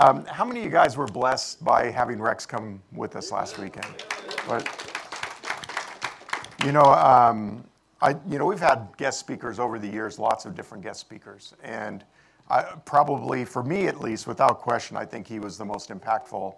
Um, how many of you guys were blessed by having Rex come with us last weekend? But, you know, um, I, you know, we've had guest speakers over the years, lots of different guest speakers, and I, probably for me at least, without question, I think he was the most impactful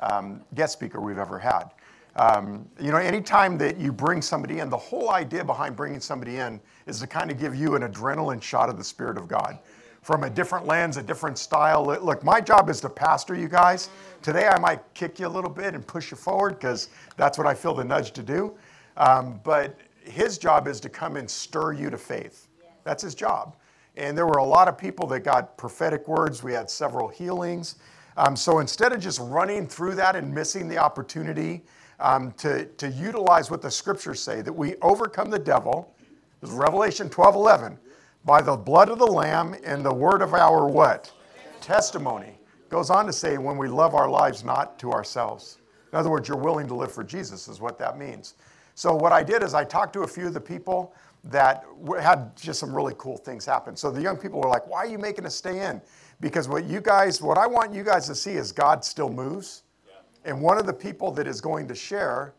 um, guest speaker we've ever had. Um, you know, anytime that you bring somebody in, the whole idea behind bringing somebody in is to kind of give you an adrenaline shot of the Spirit of God from a different lens, a different style. Look, my job is to pastor you guys. Today I might kick you a little bit and push you forward because that's what I feel the nudge to do. Um, but his job is to come and stir you to faith. That's his job. And there were a lot of people that got prophetic words. We had several healings. Um, so instead of just running through that and missing the opportunity um, to, to utilize what the scriptures say, that we overcome the devil, this is Revelation 12 11, by the blood of the Lamb and the word of our what? Testimony. Goes on to say, when we love our lives not to ourselves. In other words, you're willing to live for Jesus, is what that means. So, what I did is I talked to a few of the people that had just some really cool things happen. So, the young people were like, Why are you making us stay in? Because what you guys, what I want you guys to see is God still moves. Yeah. And one of the people that is going to share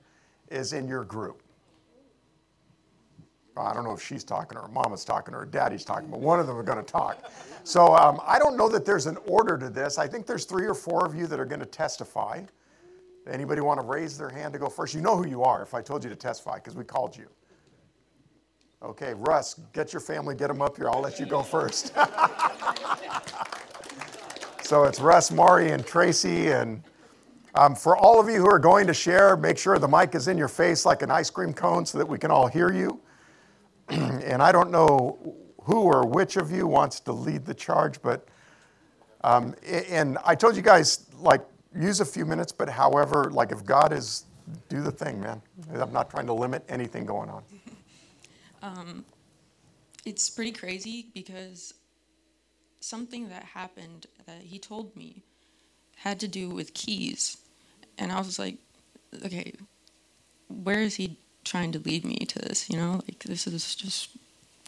is in your group. I don't know if she's talking or mama's talking or daddy's talking, but one of them are going to talk. So um, I don't know that there's an order to this. I think there's three or four of you that are going to testify. Anybody want to raise their hand to go first? You know who you are if I told you to testify because we called you. Okay, Russ, get your family, get them up here. I'll let you go first. so it's Russ, Maury, and Tracy. And um, for all of you who are going to share, make sure the mic is in your face like an ice cream cone so that we can all hear you. and I don't know who or which of you wants to lead the charge, but um, and I told you guys like use a few minutes, but however, like if God is, do the thing, man. I'm not trying to limit anything going on. Um, it's pretty crazy because something that happened that he told me had to do with keys. And I was like, okay, where is he trying to lead me to this? You know, like this is just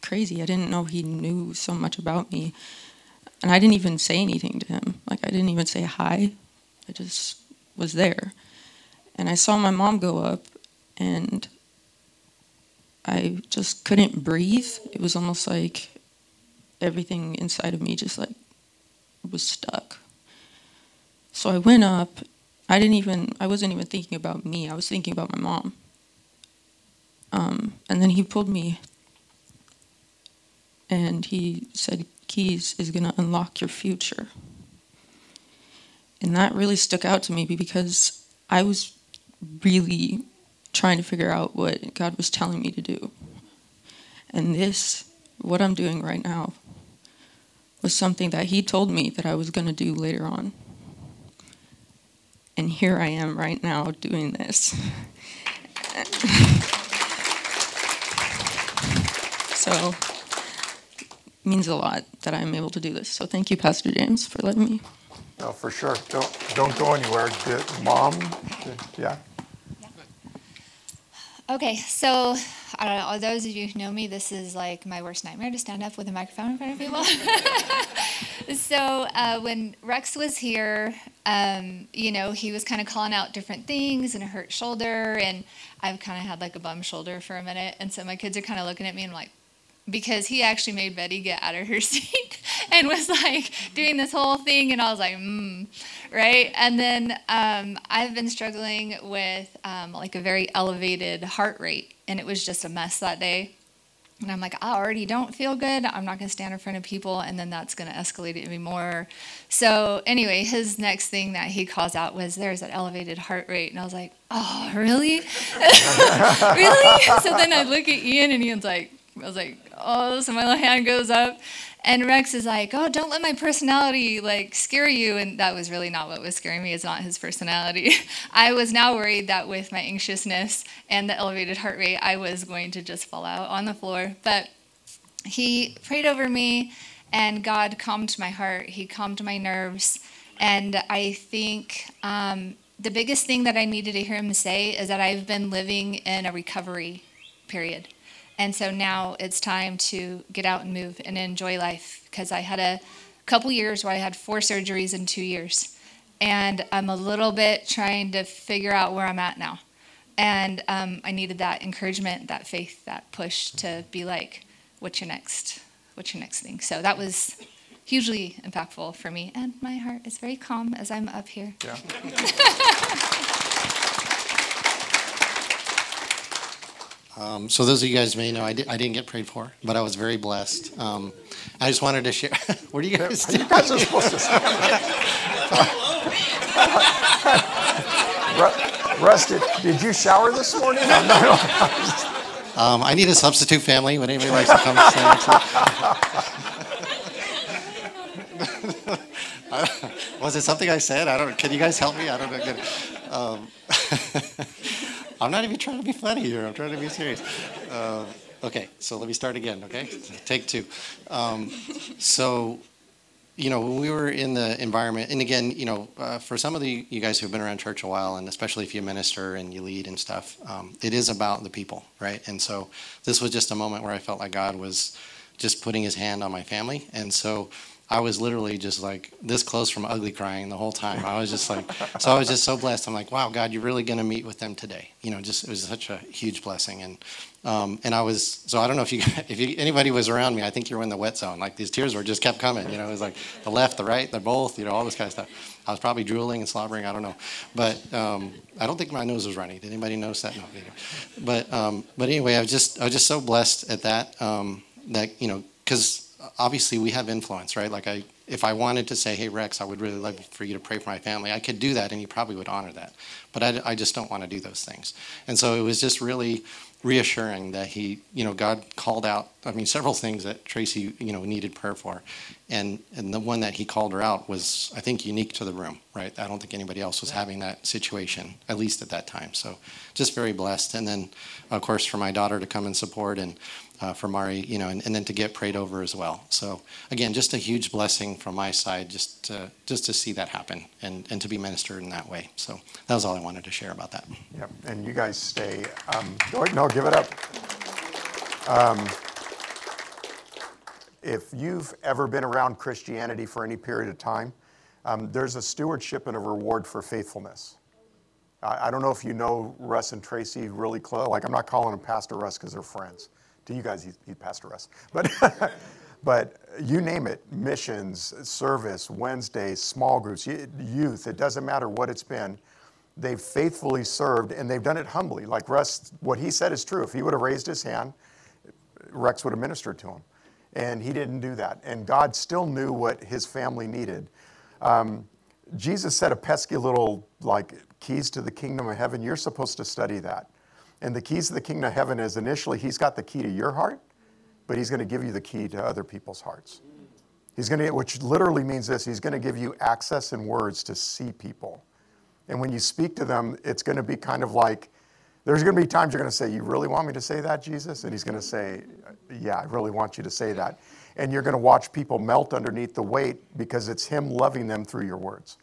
crazy. I didn't know he knew so much about me. And I didn't even say anything to him. Like, I didn't even say hi. I just was there. And I saw my mom go up, and I just couldn't breathe. It was almost like everything inside of me just like was stuck. So I went up. I didn't even, I wasn't even thinking about me. I was thinking about my mom. Um, and then he pulled me and he said, Keys is going to unlock your future. And that really stuck out to me because I was really trying to figure out what God was telling me to do. And this, what I'm doing right now, was something that He told me that I was going to do later on. And here I am right now doing this. so, it means a lot that I'm able to do this. So, thank you, Pastor James, for letting me. No, for sure. Don't don't go anywhere. Mom, yeah. Okay, so I don't know. Those of you who know me, this is like my worst nightmare to stand up with a microphone in front of people. so uh, when Rex was here, um, you know, he was kind of calling out different things and a hurt shoulder, and I've kind of had like a bum shoulder for a minute, and so my kids are kind of looking at me and I'm like, because he actually made Betty get out of her seat and was like doing this whole thing, and I was like, mm, right? And then um, I've been struggling with um, like a very elevated heart rate, and it was just a mess that day. And I'm like, I already don't feel good. I'm not going to stand in front of people, and then that's going to escalate it even more. So, anyway, his next thing that he calls out was there's an elevated heart rate. And I was like, oh, really? really? so then I look at Ian, and Ian's like, I was like, oh, so my little hand goes up. And Rex is like, oh, don't let my personality like scare you. And that was really not what was scaring me. It's not his personality. I was now worried that with my anxiousness and the elevated heart rate, I was going to just fall out on the floor. But he prayed over me, and God calmed my heart. He calmed my nerves. And I think um, the biggest thing that I needed to hear him say is that I've been living in a recovery period. And so now it's time to get out and move and enjoy life because I had a couple years where I had four surgeries in two years. And I'm a little bit trying to figure out where I'm at now. And um, I needed that encouragement, that faith, that push to be like, what's your next? What's your next thing? So that was hugely impactful for me. And my heart is very calm as I'm up here. Yeah. Um, so those of you guys may know, I, did, I didn't get prayed for, but I was very blessed. Um, I just wanted to share. what are you guys doing? You guys are supposed to. Ru- Russ, did, you shower this morning? No, no, no. Um, I need a substitute family. Would anybody like to come? Was it something I said? I don't. Can you guys help me? I don't know. Um, I'm not even trying to be funny here. I'm trying to be serious. Uh, okay, so let me start again. Okay, take two. Um, so, you know, when we were in the environment, and again, you know, uh, for some of the you guys who've been around church a while, and especially if you minister and you lead and stuff, um, it is about the people, right? And so, this was just a moment where I felt like God was just putting His hand on my family, and so I was literally just like this close from ugly crying the whole time. I was just like, so I was just so blessed. I'm like, wow, God, you're really going to meet with them today. You know, just it was such a huge blessing. And um, and I was so I don't know if you if you, anybody was around me. I think you were in the wet zone. Like these tears were just kept coming. You know, it was like the left, the right, they're both. You know, all this kind of stuff. I was probably drooling and slobbering. I don't know, but um, I don't think my nose was running. Did anybody notice that? No. But um, but anyway, I was just I was just so blessed at that um, that you know because obviously we have influence, right? Like I, if I wanted to say, hey Rex, I would really love for you to pray for my family, I could do that, and you probably would honor that. But I, I just don't want to do those things. And so it was just really reassuring that he, you know, God called out. I mean, several things that Tracy, you know, needed prayer for, and and the one that he called her out was, I think, unique to the room, right? I don't think anybody else was having that situation, at least at that time. So, just very blessed. And then, of course, for my daughter to come and support and uh, for Mari, you know, and, and then to get prayed over as well. So again, just a huge blessing from my side, just to, just to see that happen and, and to be ministered in that way. So that was all I wanted to share about that. Yep, and you guys stay. Um, go no, give it up. Um, if you've ever been around Christianity for any period of time, um, there's a stewardship and a reward for faithfulness. I, I don't know if you know Russ and Tracy really close. Like, I'm not calling them Pastor Russ because they're friends. To you guys, he's, he's Pastor Russ. But, but you name it missions, service, Wednesdays, small groups, youth, it doesn't matter what it's been. They've faithfully served and they've done it humbly. Like Russ, what he said is true. If he would have raised his hand, Rex would have ministered to him. And he didn't do that. And God still knew what his family needed. Um, Jesus said a pesky little, like, keys to the kingdom of heaven. You're supposed to study that. And the keys to the kingdom of heaven is initially, he's got the key to your heart, but he's going to give you the key to other people's hearts. He's going to, which literally means this, he's going to give you access and words to see people. And when you speak to them, it's going to be kind of like, there's going to be times you're going to say, You really want me to say that, Jesus? And he's going to say, Yeah, I really want you to say that. And you're going to watch people melt underneath the weight because it's him loving them through your words.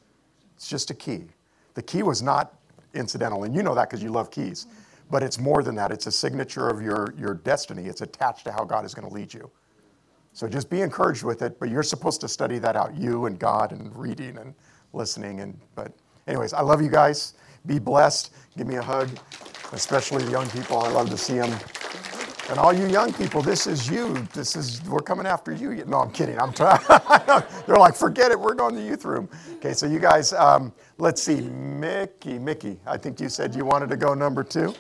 It's just a key. The key was not incidental. And you know that because you love keys. But it's more than that. It's a signature of your, your destiny. It's attached to how God is going to lead you. So just be encouraged with it, but you're supposed to study that out, you and God and reading and listening. And but anyways, I love you guys. Be blessed. Give me a hug especially the young people. I love to see them. And all you young people, this is you. This is we're coming after you. No, I'm kidding. I'm trying. They're like, forget it. We're going to the youth room. Okay, so you guys, um, let's see, Mickey, Mickey. I think you said you wanted to go number two.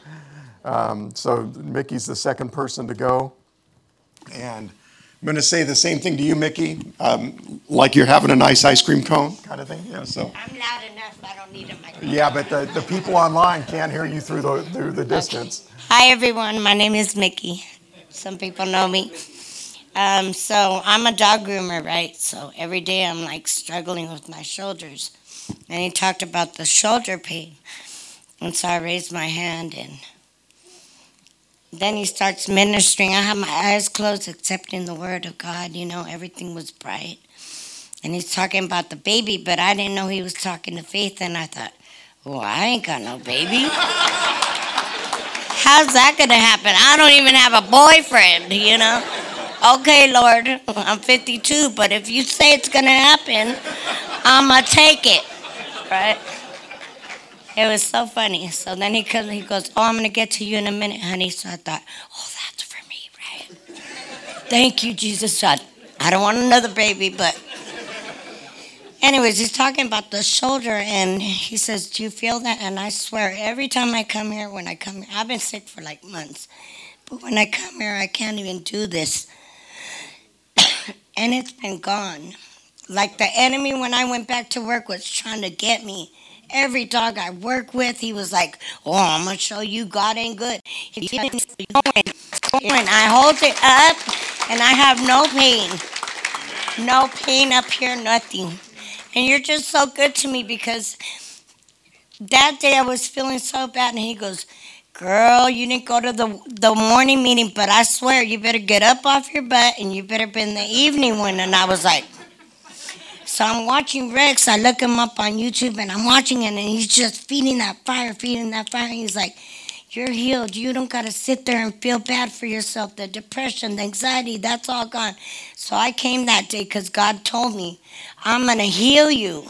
Um, so Mickey's the second person to go, and. I'm going to say the same thing to you, Mickey, um, like you're having a nice ice cream cone kind of thing. Yeah, so. I'm loud enough, I don't need a microphone. Yeah, but the, the people online can't hear you through the, through the distance. Hi, everyone. My name is Mickey. Some people know me. Um, so I'm a dog groomer, right? So every day I'm like struggling with my shoulders. And he talked about the shoulder pain. And so I raised my hand and then he starts ministering. I have my eyes closed, accepting the word of God. You know, everything was bright. And he's talking about the baby, but I didn't know he was talking to Faith. And I thought, well, I ain't got no baby. How's that going to happen? I don't even have a boyfriend, you know? okay, Lord, I'm 52, but if you say it's going to happen, I'm going to take it. Right? It was so funny. So then he, comes, he goes, Oh, I'm going to get to you in a minute, honey. So I thought, Oh, that's for me, right? Thank you, Jesus. I, I don't want another baby, but. Anyways, he's talking about the shoulder, and he says, Do you feel that? And I swear, every time I come here, when I come here, I've been sick for like months. But when I come here, I can't even do this. and it's been gone. Like the enemy, when I went back to work, was trying to get me. Every dog I work with, he was like, "Oh, I'm gonna show you God ain't good." Going, going. I hold it up, and I have no pain, no pain up here, nothing. And you're just so good to me because that day I was feeling so bad, and he goes, Girl, you didn't go to the the morning meeting, but I swear you better get up off your butt and you better be in the evening one. And I was like, so I'm watching Rex. I look him up on YouTube and I'm watching it, and he's just feeding that fire, feeding that fire. And he's like, You're healed. You don't got to sit there and feel bad for yourself. The depression, the anxiety, that's all gone. So I came that day because God told me, I'm going to heal you.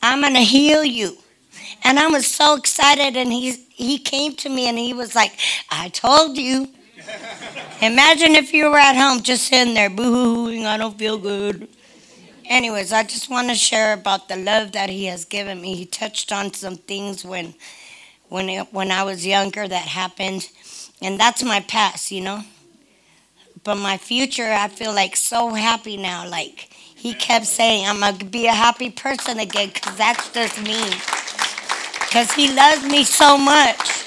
I'm going to heal you. And I was so excited, and he, he came to me and he was like, I told you. Imagine if you were at home just sitting there, boo hooing, I don't feel good. Anyways, I just want to share about the love that he has given me. He touched on some things when, when, it, when I was younger that happened, and that's my past, you know. But my future, I feel like so happy now. Like he kept saying, I'm gonna be a happy person again, cause that's just me because he loves me so much.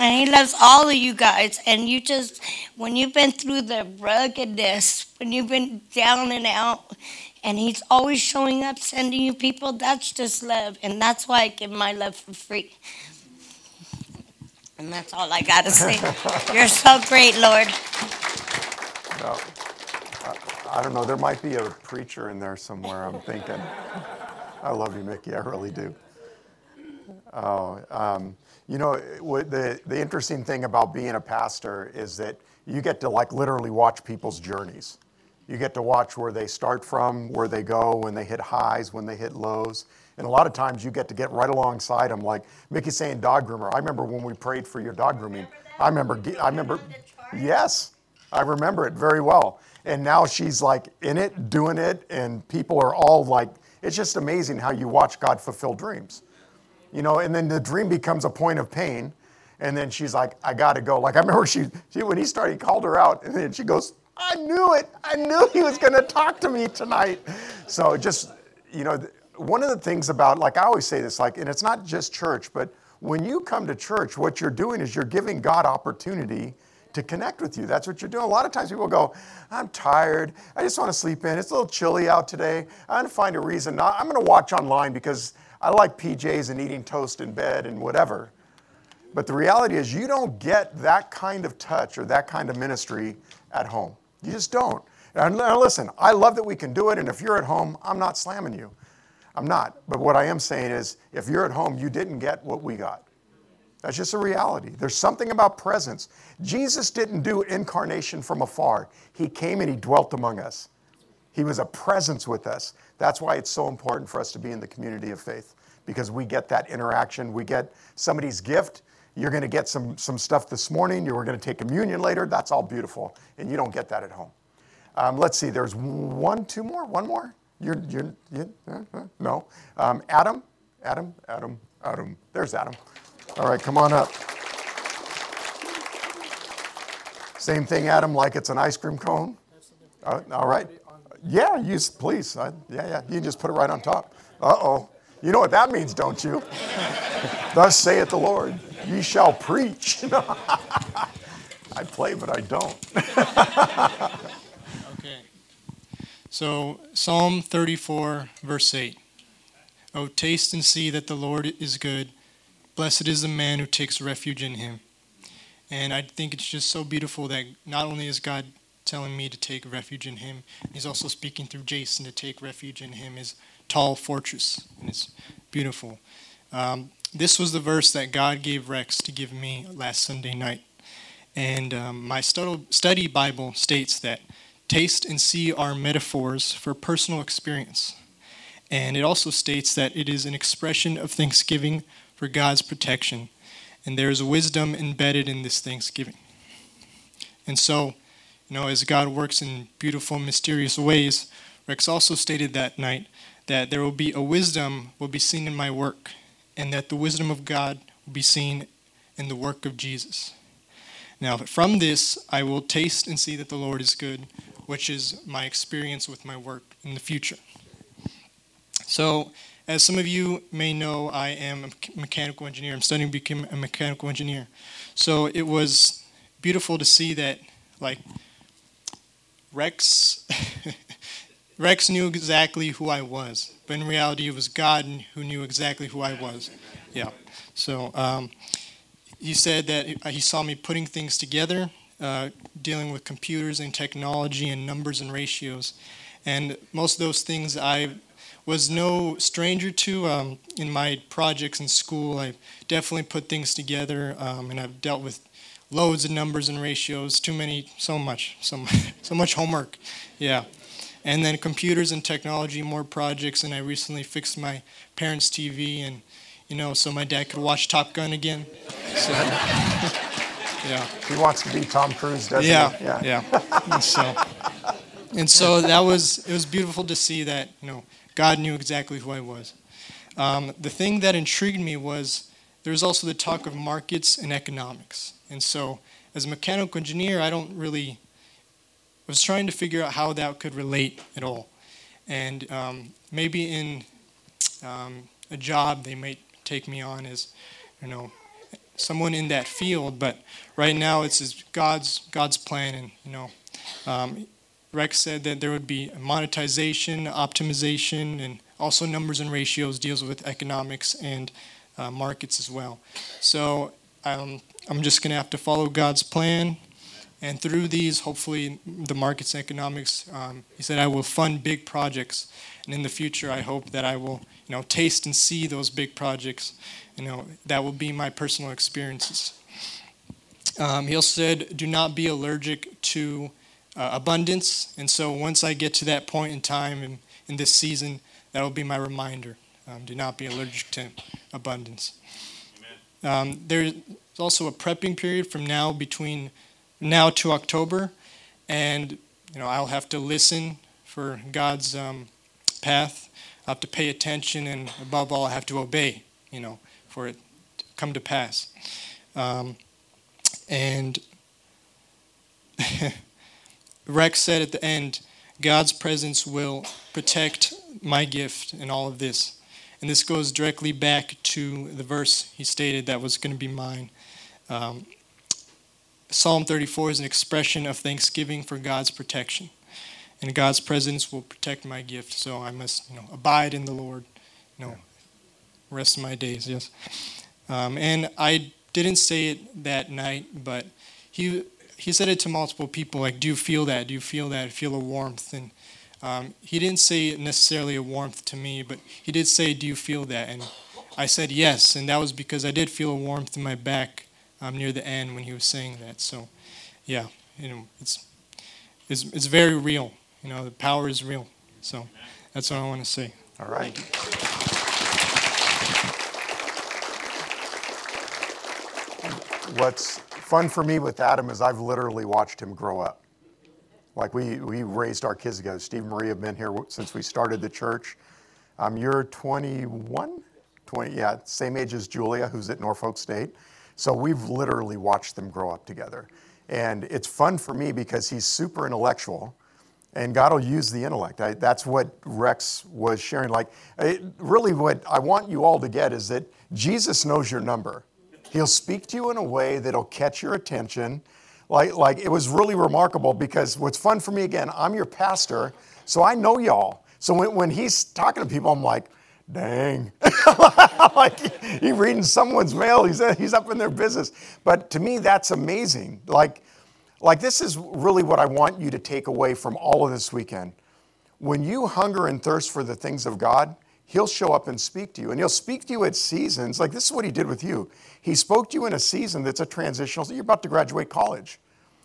And he loves all of you guys. And you just, when you've been through the ruggedness, when you've been down and out, and he's always showing up, sending you people, that's just love. And that's why I give my love for free. And that's all I got to say. You're so great, Lord. No, I, I don't know. There might be a preacher in there somewhere, I'm thinking. I love you, Mickey. I really do. Oh, um, you know, the, the interesting thing about being a pastor is that you get to like literally watch people's journeys. You get to watch where they start from, where they go, when they hit highs, when they hit lows. And a lot of times you get to get right alongside them. Like Mickey's saying dog groomer. I remember when we prayed for your dog grooming. I remember, I remember, yes, I remember it very well. And now she's like in it, doing it, and people are all like, it's just amazing how you watch God fulfill dreams you know, and then the dream becomes a point of pain. And then she's like, I gotta go. Like I remember she, she when he started, he called her out, and then she goes, I knew it. I knew he was gonna talk to me tonight. So just, you know, one of the things about, like I always say this, like, and it's not just church, but when you come to church, what you're doing is you're giving God opportunity to connect with you. That's what you're doing. A lot of times people go, I'm tired. I just want to sleep in. It's a little chilly out today. I'm going to find a reason. Not, I'm going to watch online because I like PJs and eating toast in bed and whatever. But the reality is, you don't get that kind of touch or that kind of ministry at home. You just don't. And listen, I love that we can do it. And if you're at home, I'm not slamming you. I'm not. But what I am saying is, if you're at home, you didn't get what we got. That's just a reality. There's something about presence. Jesus didn't do incarnation from afar, He came and He dwelt among us. He was a presence with us. That's why it's so important for us to be in the community of faith because we get that interaction. We get somebody's gift. You're going to get some, some stuff this morning. You're going to take communion later. That's all beautiful. And you don't get that at home. Um, let's see, there's one, two more, one more. You're, you're, you, no. Um, Adam, Adam, Adam, Adam. There's Adam. All right, come on up. Same thing, Adam, like it's an ice cream cone. Uh, all right. Yeah, use please. I, yeah, yeah. You just put it right on top. Uh oh. You know what that means, don't you? Thus saith the Lord, ye shall preach. I play, but I don't. okay. So, Psalm 34, verse 8. Oh, taste and see that the Lord is good. Blessed is the man who takes refuge in him. And I think it's just so beautiful that not only is God telling me to take refuge in him. He's also speaking through Jason to take refuge in him, his tall fortress. And it's beautiful. Um, this was the verse that God gave Rex to give me last Sunday night. And um, my study Bible states that taste and see are metaphors for personal experience. And it also states that it is an expression of thanksgiving for God's protection. And there is wisdom embedded in this thanksgiving. And so, you know, as God works in beautiful, mysterious ways, Rex also stated that night that there will be a wisdom will be seen in my work, and that the wisdom of God will be seen in the work of Jesus. Now, from this, I will taste and see that the Lord is good, which is my experience with my work in the future. So, as some of you may know, I am a mechanical engineer. I'm studying to become a mechanical engineer. So it was beautiful to see that, like, Rex, Rex knew exactly who I was, but in reality, it was God who knew exactly who I was. Yeah. So um, he said that he saw me putting things together, uh, dealing with computers and technology and numbers and ratios, and most of those things I was no stranger to um, in my projects in school. I definitely put things together, um, and I've dealt with loads of numbers and ratios, too many, so much, so much, so much homework. Yeah. And then computers and technology, more projects, and I recently fixed my parents' TV, and you know, so my dad could watch Top Gun again. So, yeah. He wants to be Tom Cruise, doesn't yeah, he? Yeah, yeah. And so, and so that was it was beautiful to see that you know God knew exactly who I was. Um, the thing that intrigued me was there was also the talk of markets and economics. And so, as a mechanical engineer, I don't really, was trying to figure out how that could relate at all. And um, maybe in um, a job, they might take me on as, you know, someone in that field. But right now, it's God's God's plan, and you know, um, Rex said that there would be monetization, optimization, and also numbers and ratios deals with economics and uh, markets as well. So um, I'm just going to have to follow God's plan. And through these, hopefully, the markets and economics, um, he said, I will fund big projects. And in the future, I hope that I will, you know, taste and see those big projects. You know, that will be my personal experiences. Um, he also said, do not be allergic to uh, abundance. And so once I get to that point in time in, in this season, that will be my reminder. Um, do not be allergic to abundance. Um, there's also a prepping period from now between now to October, and you know I'll have to listen for God's um, path. I have to pay attention, and above all, I have to obey. You know, for it to come to pass. Um, and Rex said at the end, God's presence will protect my gift and all of this. And this goes directly back to the verse he stated that was going to be mine. Um, Psalm 34 is an expression of thanksgiving for God's protection. And God's presence will protect my gift, so I must you know, abide in the Lord, you know, rest of my days, yes. Um, and I didn't say it that night, but he he said it to multiple people, like, do you feel that? Do you feel that? Feel a warmth? And um, he didn't say necessarily a warmth to me, but he did say, do you feel that? And I said yes, and that was because I did feel a warmth in my back um, near the end when he was saying that. So, yeah, you know, it's, it's, it's very real. You know, the power is real. So that's what I want to say. All right. What's fun for me with Adam is I've literally watched him grow up. Like we, we raised our kids together. Steve and Marie have been here since we started the church. Um, you're 21? 20, yeah, same age as Julia, who's at Norfolk State. So we've literally watched them grow up together. And it's fun for me because he's super intellectual and God will use the intellect. I, that's what Rex was sharing. Like, it, really, what I want you all to get is that Jesus knows your number. He'll speak to you in a way that'll catch your attention. Like, like it was really remarkable because what's fun for me again, I'm your pastor, so I know y'all. So when, when he's talking to people, I'm like, dang. like he's reading someone's mail, he's, he's up in their business. But to me, that's amazing. Like, like this is really what I want you to take away from all of this weekend. When you hunger and thirst for the things of God, He'll show up and speak to you. And He'll speak to you at seasons. Like this is what He did with you. He spoke to you in a season that's a transitional, so you're about to graduate college.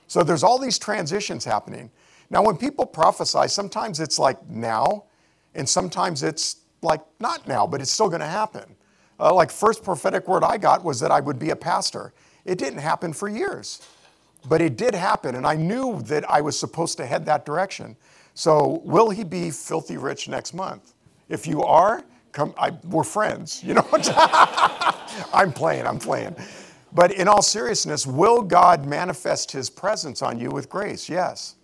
So there's all these transitions happening. Now, when people prophesy, sometimes it's like now, and sometimes it's like not now, but it's still going to happen. Uh, like first prophetic word I got was that I would be a pastor. It didn't happen for years, but it did happen, and I knew that I was supposed to head that direction. So, will he be filthy rich next month? If you are, come. I, we're friends. You know. I'm playing. I'm playing. But in all seriousness, will God manifest His presence on you with grace? Yes.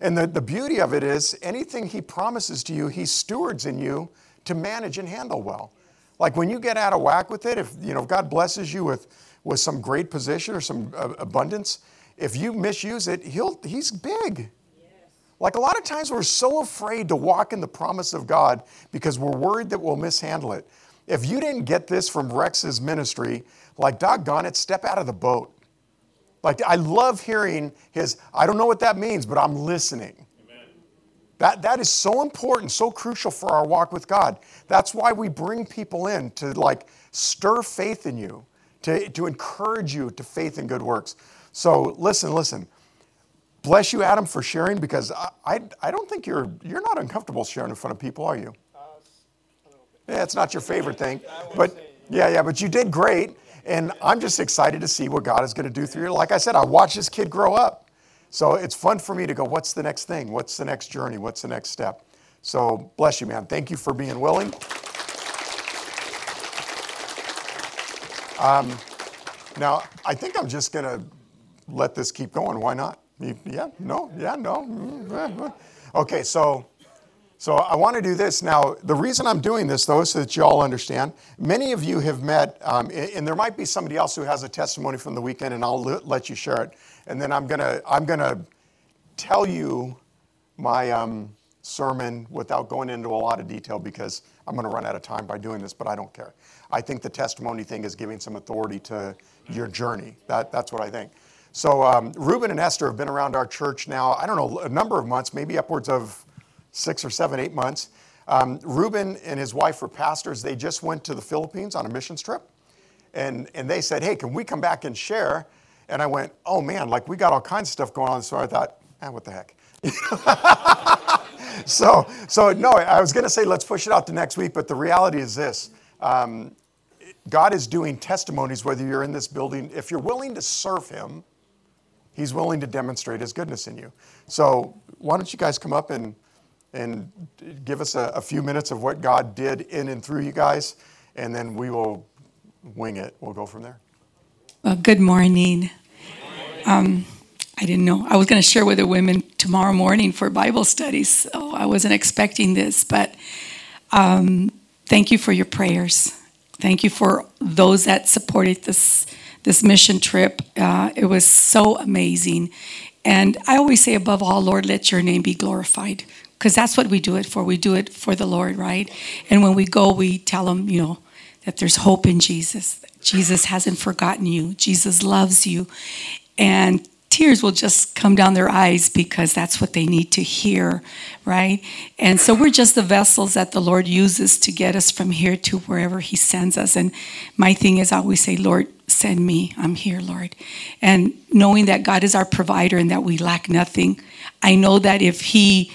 And the, the beauty of it is, anything He promises to you, He stewards in you to manage and handle well. Like when you get out of whack with it, if you know if God blesses you with with some great position or some uh, abundance, if you misuse it, He'll He's big. Like a lot of times we're so afraid to walk in the promise of God because we're worried that we'll mishandle it. If you didn't get this from Rex's ministry, like doggone it, step out of the boat. Like I love hearing his, I don't know what that means, but I'm listening. That, that is so important, so crucial for our walk with God. That's why we bring people in to like stir faith in you, to, to encourage you to faith and good works. So listen, listen. Bless you, Adam, for sharing because I, I, I, don't think you're, you're not uncomfortable sharing in front of people, are you? Yeah, it's not your favorite thing. But yeah, yeah, but you did great. And I'm just excited to see what God is going to do through you. Like I said, I watched this kid grow up. So it's fun for me to go, what's the next thing? What's the next journey? What's the next step? So bless you, man. Thank you for being willing. Um, now, I think I'm just going to let this keep going. Why not? Yeah, no, yeah, no. Mm-hmm. Okay, so so I want to do this now. The reason I'm doing this, though, is so that you all understand. Many of you have met, um, and there might be somebody else who has a testimony from the weekend, and I'll let you share it. And then I'm gonna I'm gonna tell you my um, sermon without going into a lot of detail because I'm to run out of time by doing this, but I don't care. I think the testimony thing is giving some authority to your journey. That, that's what I think. So um, Ruben and Esther have been around our church now, I don't know, a number of months, maybe upwards of six or seven, eight months. Um, Ruben and his wife were pastors. They just went to the Philippines on a missions trip. And, and they said, hey, can we come back and share? And I went, oh man, like we got all kinds of stuff going on. So I thought, ah, what the heck? so, so no, I was going to say let's push it out to next week, but the reality is this. Um, God is doing testimonies whether you're in this building. If you're willing to serve Him, He's willing to demonstrate His goodness in you. So why don't you guys come up and, and give us a, a few minutes of what God did in and through you guys, and then we will wing it. We'll go from there. Well, good morning. Um, I didn't know. I was going to share with the women tomorrow morning for Bible studies, so I wasn't expecting this. But um, thank you for your prayers. Thank you for those that supported this this mission trip. Uh, it was so amazing. And I always say, above all, Lord, let your name be glorified. Because that's what we do it for. We do it for the Lord, right? And when we go, we tell them, you know, that there's hope in Jesus. Jesus hasn't forgotten you. Jesus loves you. And tears will just come down their eyes because that's what they need to hear, right? And so we're just the vessels that the Lord uses to get us from here to wherever He sends us. And my thing is, I always say, Lord, send me. I'm here, Lord. And knowing that God is our provider and that we lack nothing, I know that if He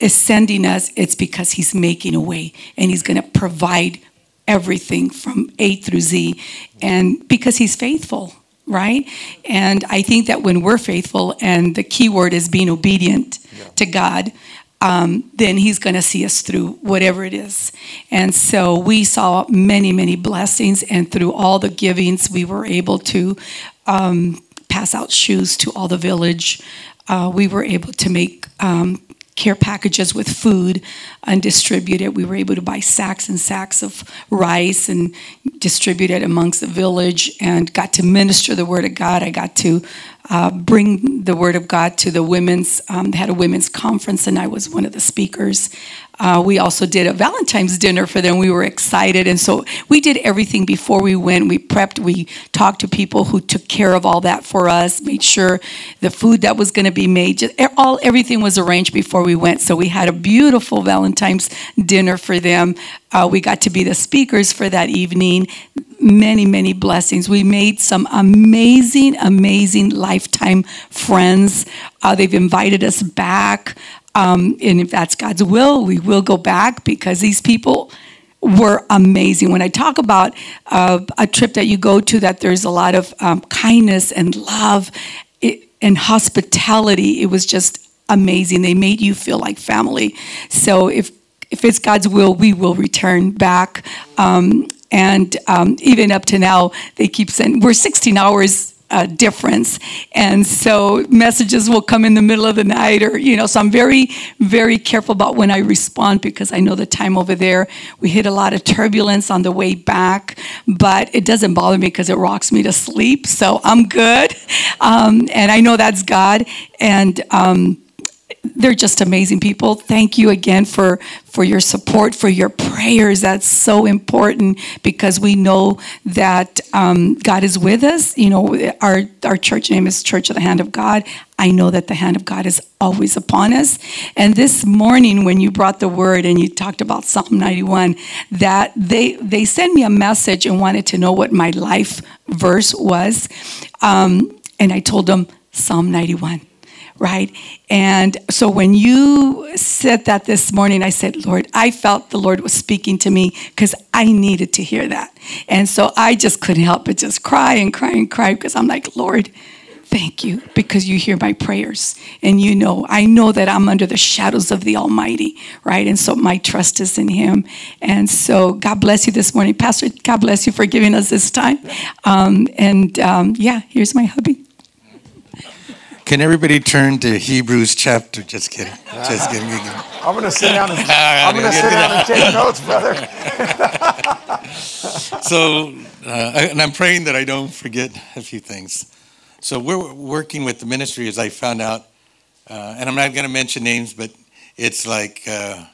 is sending us, it's because He's making a way and He's going to provide everything from A through Z. And because He's faithful right? And I think that when we're faithful, and the key word is being obedient yeah. to God, um, then He's going to see us through whatever it is. And so we saw many, many blessings, and through all the givings, we were able to um, pass out shoes to all the village. Uh, we were able to make um, care packages with food and distribute it. We were able to buy sacks and sacks of rice and distribute it amongst the village and got to minister the word of God. I got to uh, bring the word of God to the women's, um, they had a women's conference and I was one of the speakers. Uh, we also did a Valentine's dinner for them. We were excited. And so we did everything before we went. We prepped, we talked to people who took care of all that for us, made sure the food that was going to be made, just, all, everything was arranged before we went. So we had a beautiful Valentine's dinner for them. Uh, we got to be the speakers for that evening many, many blessings. We made some amazing, amazing lifetime friends. Uh, they've invited us back. Um, and if that's God's will, we will go back because these people were amazing. When I talk about uh, a trip that you go to, that there's a lot of um, kindness and love and hospitality, it was just amazing. They made you feel like family. So if if it's God's will, we will return back. Um, and um, even up to now, they keep saying we're 16 hours uh, difference. And so messages will come in the middle of the night, or, you know, so I'm very, very careful about when I respond because I know the time over there. We hit a lot of turbulence on the way back, but it doesn't bother me because it rocks me to sleep. So I'm good. Um, and I know that's God. And, um, they're just amazing people. Thank you again for for your support, for your prayers. That's so important because we know that um, God is with us. You know, our our church name is Church of the Hand of God. I know that the hand of God is always upon us. And this morning, when you brought the word and you talked about Psalm 91, that they they sent me a message and wanted to know what my life verse was, um, and I told them Psalm 91 right? And so when you said that this morning, I said, Lord, I felt the Lord was speaking to me because I needed to hear that. And so I just couldn't help but just cry and cry and cry because I'm like, Lord, thank you because you hear my prayers. And you know, I know that I'm under the shadows of the Almighty, right? And so my trust is in Him. And so God bless you this morning. Pastor, God bless you for giving us this time. Um, and um, yeah, here's my hubby. Can everybody turn to Hebrews chapter? Just kidding. Just kidding. I'm going to sit down and, I'm to sit down and take notes, brother. so, uh, and I'm praying that I don't forget a few things. So we're working with the ministry, as I found out, uh, and I'm not going to mention names, but it's like uh,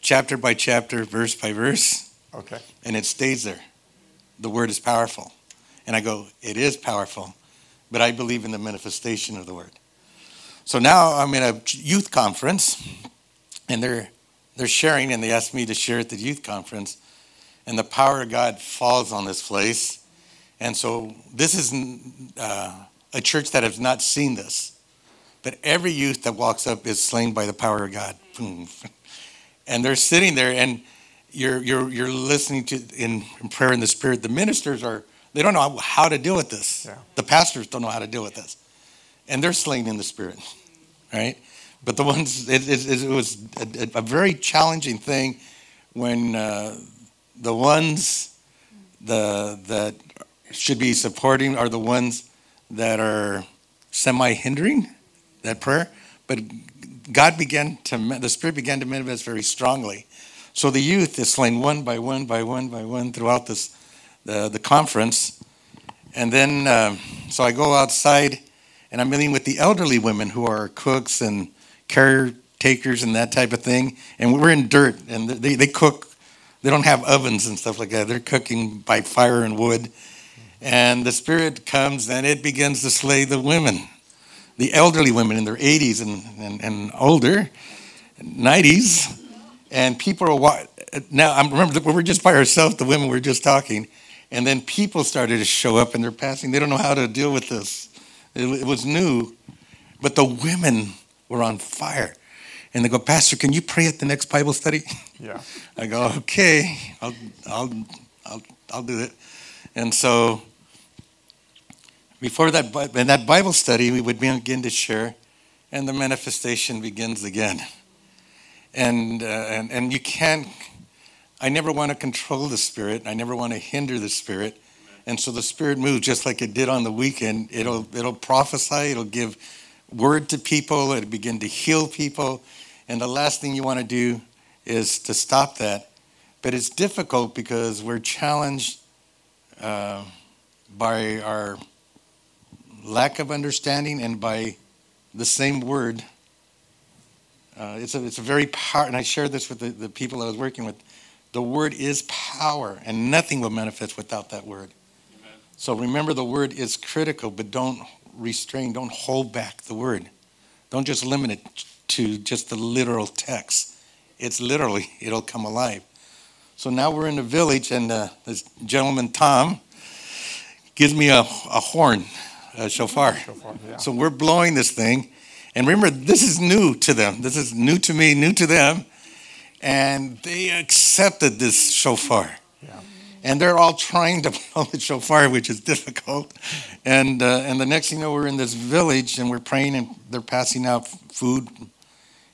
chapter by chapter, verse by verse. Okay. And it stays there. The word is powerful. And I go, it is powerful, but I believe in the manifestation of the word. So now I'm in a youth conference, and they're they're sharing, and they asked me to share at the youth conference, and the power of God falls on this place, and so this is uh, a church that has not seen this, but every youth that walks up is slain by the power of God, and they're sitting there, and you're you're you're listening to in, in prayer in the spirit. The ministers are they don't know how to deal with this. Yeah. The pastors don't know how to deal with this, and they're slain in the spirit right? But the ones, it, it, it was a, a, very challenging thing when uh, the ones the, that should be supporting are the ones that are semi hindering that prayer. But God began to, the Spirit began to manifest very strongly. So the youth is slain one by one by one by one throughout this, the, the conference. And then, uh, so I go outside and I'm meeting with the elderly women who are cooks and caretakers and that type of thing. And we're in dirt, and they, they cook. They don't have ovens and stuff like that. They're cooking by fire and wood. And the Spirit comes and it begins to slay the women, the elderly women in their 80s and, and, and older, 90s. And people are, now I remember we were just by ourselves, the women were just talking. And then people started to show up and they're passing. They don't know how to deal with this. It, was new, but the women were on fire. And they go, Pastor, can you pray at the next Bible study? Yeah. I go, okay, I'll, I'll, I'll, I'll do it. And so before that, in that Bible study, we would begin to share, and the manifestation begins again. And, uh, and, and you can't, I never want to control the Spirit. I never want to hinder the Spirit. And so the Spirit moves just like it did on the weekend. It'll, it'll prophesy, it'll give word to people, it'll begin to heal people. And the last thing you want to do is to stop that. But it's difficult because we're challenged uh, by our lack of understanding and by the same word Uh, it's, a, it's a very power, and I shared this with the, the people I was working with. The word is power, and nothing will manifest without that word. So remember, the word is critical, but don't restrain, don't hold back the word. Don't just limit it to just the literal text. It's literally, it'll come alive. So now we're in the village, and uh, this gentleman, Tom, gives me a, a horn, a shofar. shofar yeah. So we're blowing this thing and remember, this is new to them. This is new to me, new to them. And they accepted this shofar. Yeah. And they're all trying to blow the shofar, which is difficult. And, uh, and the next thing you know, we're in this village and we're praying and they're passing out food.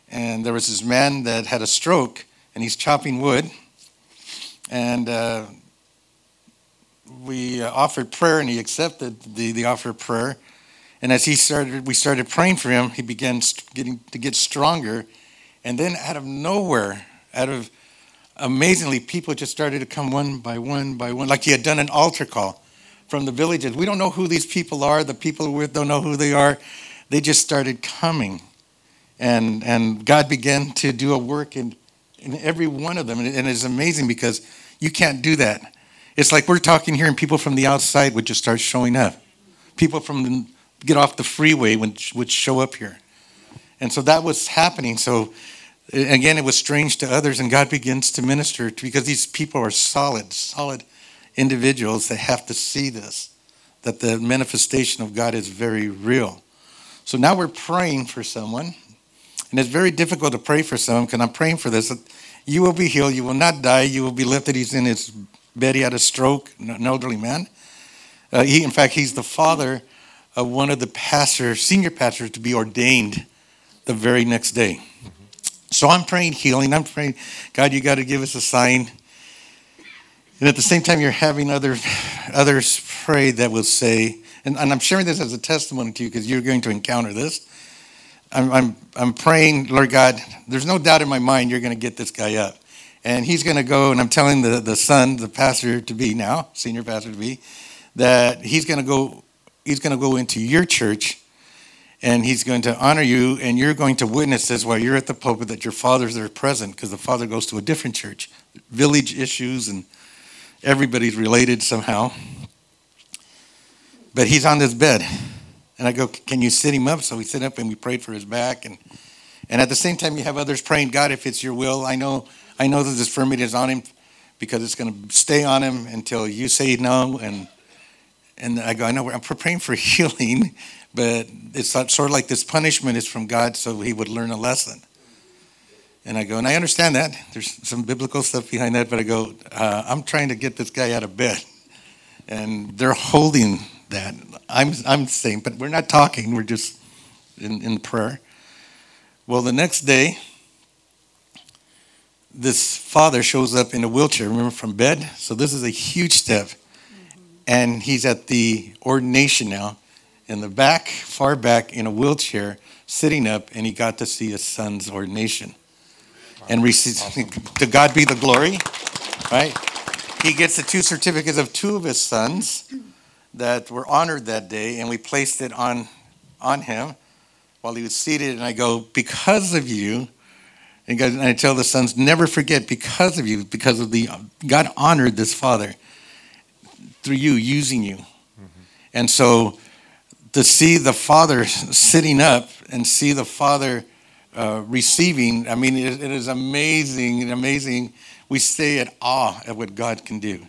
And there was this man that had a stroke and he's chopping wood. And uh, we uh, offered prayer and he accepted the, the offer of prayer. And as he started, we started praying for him, he began getting to get stronger. And then out of nowhere, out of amazingly, people just started to come one by one by one, like he had done an altar call from the villages. We don't know who these people are. The people with don't know who they are. They just started coming. And, and God began to do a work in, in every one of them. And it's amazing because you can't do that. It's like we're talking here, and people from the outside would just start showing up. People from the get off the freeway would, would show up here. And so that was happening. So again, it was strange to others, and God begins to minister because these people are solid, solid individuals that have to see this, that the manifestation of God is very real. So now we're praying for someone, and it's very difficult to pray for someone because I'm praying for this. You will be healed, you will not die, you will be lifted. He's in his bed, he had a stroke, an elderly man. Uh, he, in fact, he's the father of one of the pastors, senior pastors, to be ordained the very next day. So I'm praying healing. I'm praying, God, you got to give us a sign. And at the same time, you're having other, others pray that will say, and, and I'm sharing this as a testimony to you because you're going to encounter this. I'm, I'm, I'm praying, Lord God, there's no doubt in my mind you're going to get this guy up. And he's going to go, and I'm telling the, the son, the pastor to be now, senior pastor to be, that he's going to go he's going to go into your church and he's going to honor you and you're going to witness this while you're at the pulpit that your father's are present because the father goes to a different church. Village issues and everybody's related somehow. But he's on this bed and i go can you sit him up? So we sit up and we prayed for his back and and at the same time you have others praying god if it's your will i know i know that this infirmity is on him because it's going to stay on him until you say no and and I go, I know I'm praying for healing, but it's sort of like this punishment is from God so he would learn a lesson. And I go, and I understand that. There's some biblical stuff behind that, but I go, uh, I'm trying to get this guy out of bed. And they're holding that. I'm, I'm saying, but we're not talking, we're just in, in prayer. Well, the next day, this father shows up in a wheelchair, remember, from bed? So this is a huge step and he's at the ordination now in the back, far back, in a wheelchair, sitting up, and he got to see his son's ordination. And receive, awesome. to God be the glory, right? He gets the two certificates of two of his sons that were honored that day, and we placed it on, on him while he was seated. And I go, Because of you, and I tell the sons, never forget, because of you, because of the, God honored this father through you, using you. Mm-hmm. And so to see the Father sitting up and see the Father uh, receiving, I mean, it, it is amazing, amazing. We stay at awe at what God can do.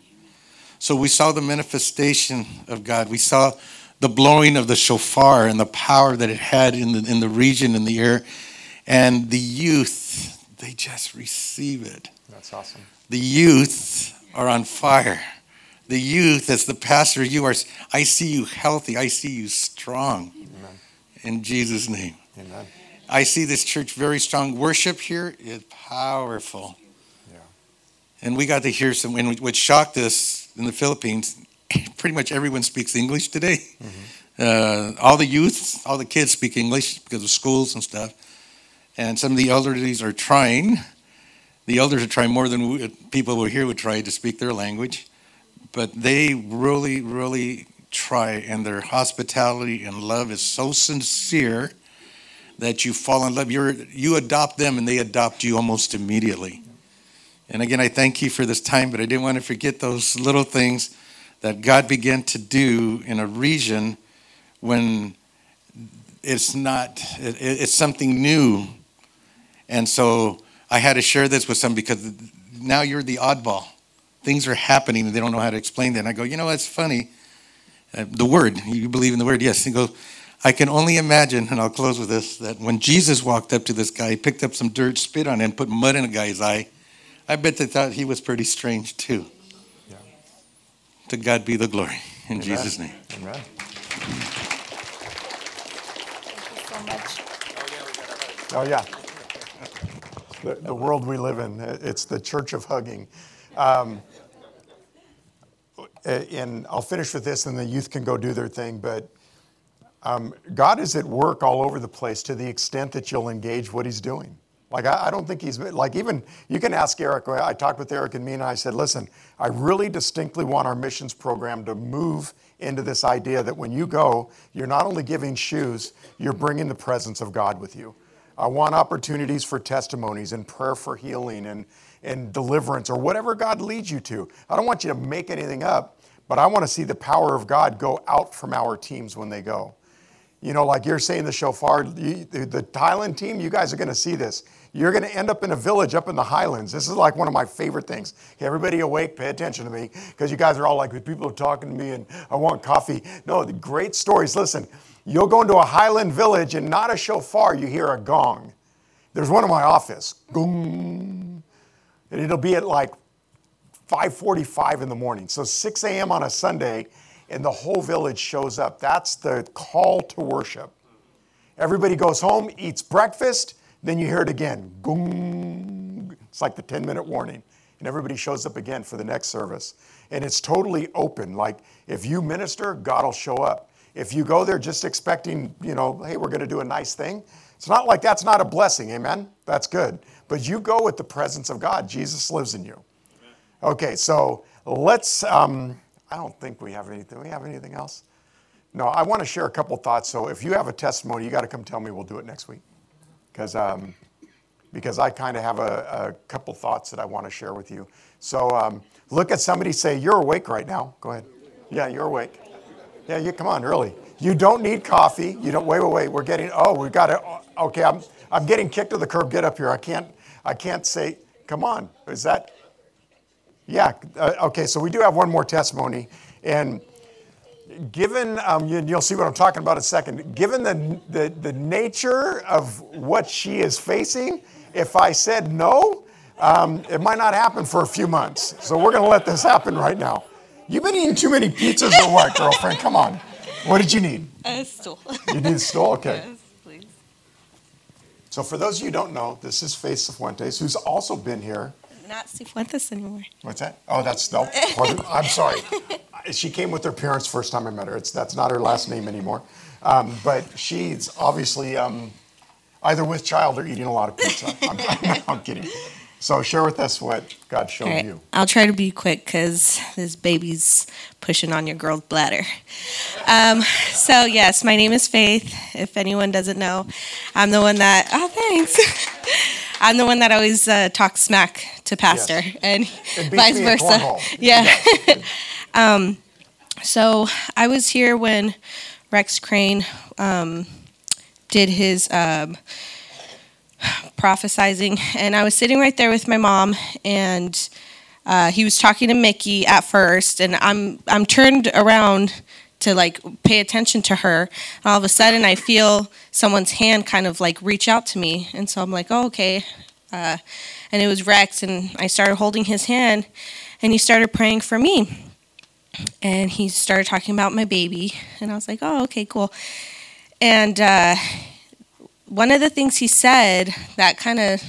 So we saw the manifestation of God. We saw the blowing of the shofar and the power that it had in the, in the region, in the air. And the youth, they just receive it. That's awesome. The youth are on fire the youth, as the pastor, you are, I see you healthy. I see you strong. Amen. In Jesus' name. Amen. I see this church very strong. Worship here is powerful. Yeah. And we got to hear some, and what shocked us in the Philippines, pretty much everyone speaks English today. Mm-hmm. Uh, all the youth, all the kids speak English because of schools and stuff. And some of the elderlies are trying. The elders are trying more than we, people who here would try to speak their language but they really, really try, and their hospitality and love is so sincere that you fall in love. You're, you adopt them and they adopt you almost immediately. And again, I thank you for this time, but I didn't want to forget those little things that God began to do in a region when it's not, it's something new. And so I had to share this with some because now you're the oddball. Things are happening and they don't know how to explain that. And I go, you know, it's funny. Uh, the word, you believe in the word, yes. And go, I can only imagine, and I'll close with this, that when Jesus walked up to this guy, he picked up some dirt, spit on him, put mud in a guy's eye. I bet they thought he was pretty strange too. Yeah. To God be the glory. In Amen. Jesus' name. Amen. Thank you so much. Oh, yeah. The, the world we live in, it's the church of hugging. Um, and I'll finish with this, and the youth can go do their thing. But um, God is at work all over the place to the extent that you'll engage what He's doing. Like, I, I, don't think he's, like, even, you can ask Eric. I talked with Eric and me, and I said, listen, I really distinctly want our missions program to move into this idea that when you go, you're not only giving shoes, you're bringing the presence of God with you. I want opportunities for testimonies and prayer for healing and, and deliverance or whatever God leads you to. I don't want you to make anything up, but I want to see the power of God go out from our teams when they go. You know, like you're saying the shofar, the, Thailand team, you guys are going to see this. You're going to end up in a village up in the highlands. This is like one of my favorite things. Everybody awake, pay attention to me, because you guys are all like, people are talking to me and I want coffee. No, the great stories. Listen, you'll go into a highland village and not a shofar, you hear a gong. There's one in my office. Gong. And it'll be at like 5:45 in the morning. So 6 a.m. on a Sunday, and the whole village shows up. That's the call to worship. Everybody goes home, eats breakfast, then you hear it again. Goong. It's like the 10 minute warning. And everybody shows up again for the next service. And it's totally open. Like if you minister, God will show up. If you go there just expecting, you know, hey, we're going to do a nice thing, it's not like that's not a blessing. Amen? That's good. But you go with the presence of God. Jesus lives in you. Okay, so let's, um, I don't think we have anything. We have anything else? No, I want to share a couple thoughts. So if you have a testimony, you got to come tell me. We'll do it next week because um, because I kind of have a, a, couple thoughts that I want to share with you. So um, look at somebody, say, "You're awake right now." Go ahead. Yeah, you're awake. Yeah, you come on early. You don't need coffee. You don't. Wait, wait, wait. We're getting. Oh, we got it. Okay, I'm I'm getting kicked to the curb. Get up here. I can't. I can't say. Come on. Is that? Yeah. Uh, okay. So we do have one more testimony, and given, um, you, will see what I'm talking about in a second, given the, the, the nature of what she is facing, if I said no, um, it might not happen for a few months. So we're going to let this happen right now. You've been eating too many pizzas or what, girlfriend? Come on. What did you need? A stool. You need a stool? Okay. Yes, please. So for those of you who don't know, this is Faith Cifuentes, who's also been here not Cifuentes anymore. What's that? Oh, that's no. I'm sorry. She came with her parents first time I met her. It's that's not her last name anymore. Um, but she's obviously um, either with child or eating a lot of pizza. I'm, I'm, I'm kidding. So share with us what God showed right. you. I'll try to be quick because this baby's pushing on your girl's bladder. Um, so yes, my name is Faith. If anyone doesn't know, I'm the one that. Oh, thanks. I'm the one that always uh, talks smack to pastor, yes. and, and vice versa. Yeah. yeah. um, so I was here when Rex Crane um, did his um, prophesizing, and I was sitting right there with my mom, and uh, he was talking to Mickey at first, and I'm I'm turned around to like pay attention to her. And all of a sudden, I feel someone's hand kind of like reach out to me, and so I'm like, "Oh, okay." Uh, and it was Rex, and I started holding his hand, and he started praying for me, and he started talking about my baby, and I was like, "Oh, okay, cool." And uh, one of the things he said that kind of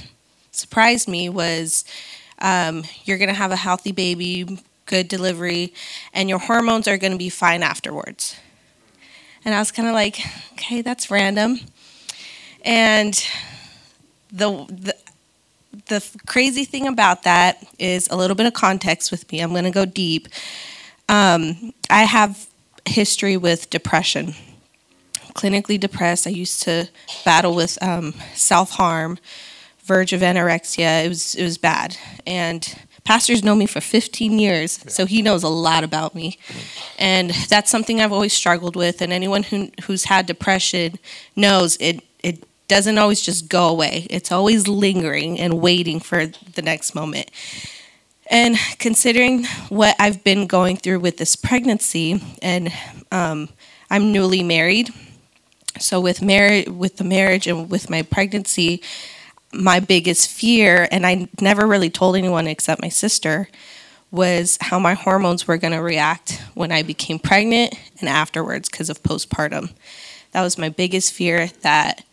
surprised me was, um, "You're gonna have a healthy baby." Good delivery, and your hormones are going to be fine afterwards. And I was kind of like, okay, that's random. And the, the the crazy thing about that is a little bit of context with me. I'm going to go deep. Um, I have history with depression, clinically depressed. I used to battle with um, self harm, verge of anorexia. It was it was bad, and pastors know me for 15 years, so he knows a lot about me, and that's something I've always struggled with. And anyone who who's had depression knows it it doesn't always just go away. It's always lingering and waiting for the next moment. And considering what I've been going through with this pregnancy, and um, I'm newly married, so with mar- with the marriage and with my pregnancy, my biggest fear, and I never really told anyone except my sister, was how my hormones were going to react when I became pregnant and afterwards because of postpartum. That was my biggest fear that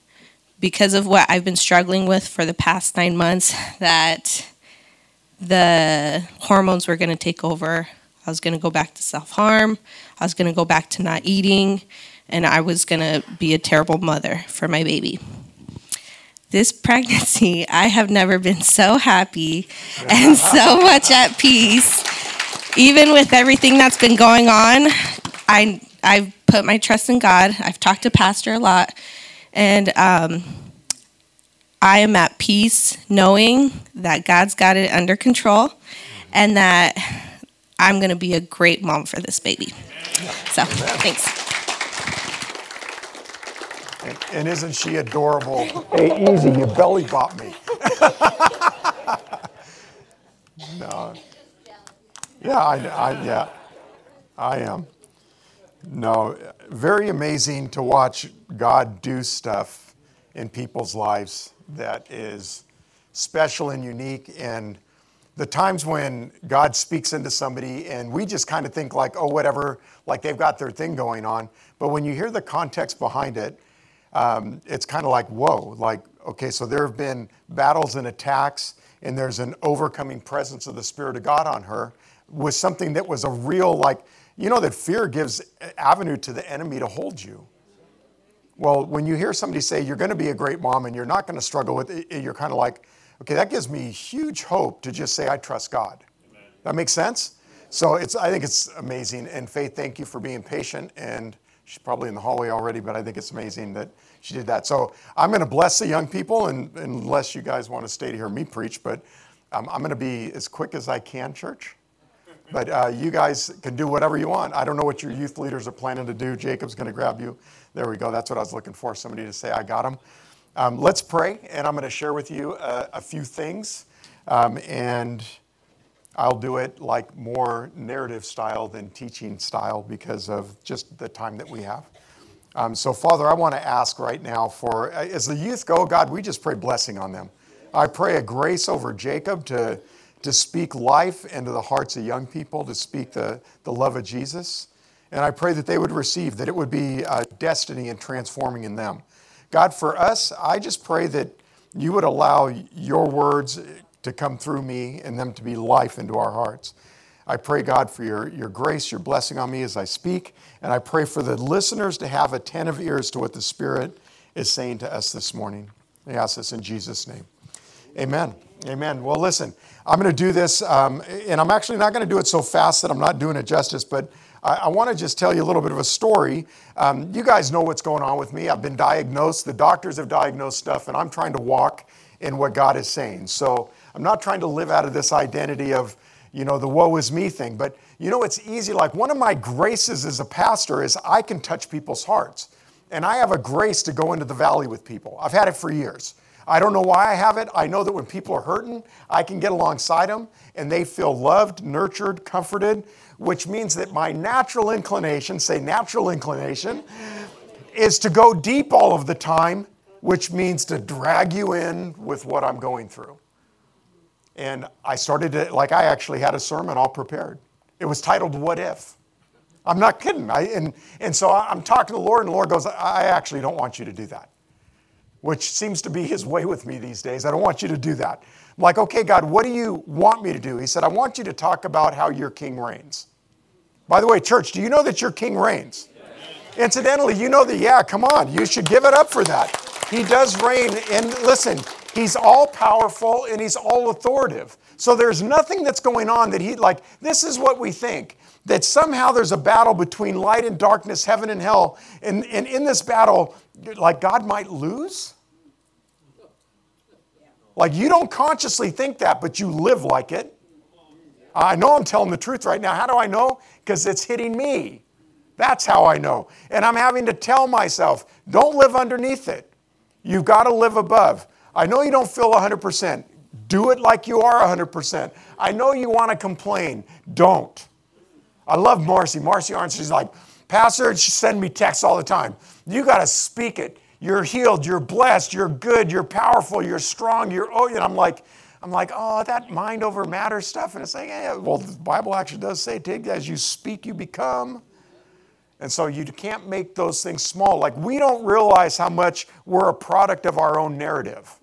because of what I've been struggling with for the past nine months, that the hormones were going to take over. I was going to go back to self harm. I was going to go back to not eating. And I was going to be a terrible mother for my baby. This pregnancy, I have never been so happy and so much at peace. Even with everything that's been going on, I, I've put my trust in God. I've talked to Pastor a lot. And um, I am at peace knowing that God's got it under control and that I'm going to be a great mom for this baby. So, thanks. And, and isn't she adorable? Hey, easy, you belly bop me. no. Yeah, I, I, yeah, I am. No, very amazing to watch God do stuff in people's lives that is special and unique. And the times when God speaks into somebody and we just kind of think like, oh, whatever, like they've got their thing going on. But when you hear the context behind it, um, it's kind of like, whoa, like, okay, so there have been battles and attacks, and there's an overcoming presence of the Spirit of God on her with something that was a real, like, you know, that fear gives avenue to the enemy to hold you. Well, when you hear somebody say you're going to be a great mom and you're not going to struggle with it, you're kind of like, okay, that gives me huge hope to just say I trust God. Amen. That makes sense? So it's I think it's amazing. And Faith, thank you for being patient. And she's probably in the hallway already, but I think it's amazing that she did that. So I'm going to bless the young people, and unless you guys want to stay to hear me preach, but um, I'm going to be as quick as I can, church. But uh, you guys can do whatever you want. I don't know what your youth leaders are planning to do. Jacob's going to grab you. There we go. That's what I was looking for somebody to say, I got him. Um, let's pray, and I'm going to share with you a, a few things. Um, and I'll do it like more narrative style than teaching style because of just the time that we have. Um, so, Father, I want to ask right now for, as the youth go, God, we just pray blessing on them. I pray a grace over Jacob to to speak life into the hearts of young people, to speak the, the love of Jesus. And I pray that they would receive, that it would be a destiny and transforming in them. God, for us, I just pray that you would allow your words to come through me and them to be life into our hearts. I pray, God, for your, your grace, your blessing on me as I speak. And I pray for the listeners to have attentive ears to what the Spirit is saying to us this morning. I ask this in Jesus' name. Amen. Amen. Well, listen, I'm going to do this, um, and I'm actually not going to do it so fast that I'm not doing it justice, but I, I want to just tell you a little bit of a story. Um, you guys know what's going on with me. I've been diagnosed, the doctors have diagnosed stuff, and I'm trying to walk in what God is saying. So I'm not trying to live out of this identity of, you know, the woe is me thing, but you know, it's easy. Like one of my graces as a pastor is I can touch people's hearts. And I have a grace to go into the valley with people. I've had it for years. I don't know why I have it. I know that when people are hurting, I can get alongside them and they feel loved, nurtured, comforted, which means that my natural inclination, say natural inclination, is to go deep all of the time, which means to drag you in with what I'm going through. And I started to, like, I actually had a sermon all prepared. It was titled, What If? I'm not kidding. I, and, and so I'm talking to the Lord, and the Lord goes, I actually don't want you to do that which seems to be his way with me these days. I don't want you to do that. I'm like, okay, God, what do you want me to do? He said, I want you to talk about how your king reigns. By the way, church, do you know that your king reigns? Incidentally, you know that, yeah, come on, you should give it up for that. He does reign, and listen, he's all powerful and he's all authoritative. So there's nothing that's going on that he, like, this is what we think that somehow there's a battle between light and darkness, heaven and hell. And, and in this battle, like God might lose? Like you don't consciously think that, but you live like it. I know I'm telling the truth right now. How do I know? Because it's hitting me. That's how I know. And I'm having to tell myself, don't live underneath it. You've got to live above. I know you don't feel 100%. Do it like you are 100%. I know you want to complain. Don't. I love Marcy. Marcy Arns, she's like, Pastor, she send me texts all the time. You got to speak it. You're healed. You're blessed. You're good. You're powerful. You're strong. You're, oh, and I'm like, I'm like, oh, that mind over matter stuff. And it's like, yeah, well, the Bible actually does say, take as you speak, you become. And so you can't make those things small. Like we don't realize how much we're a product of our own narrative.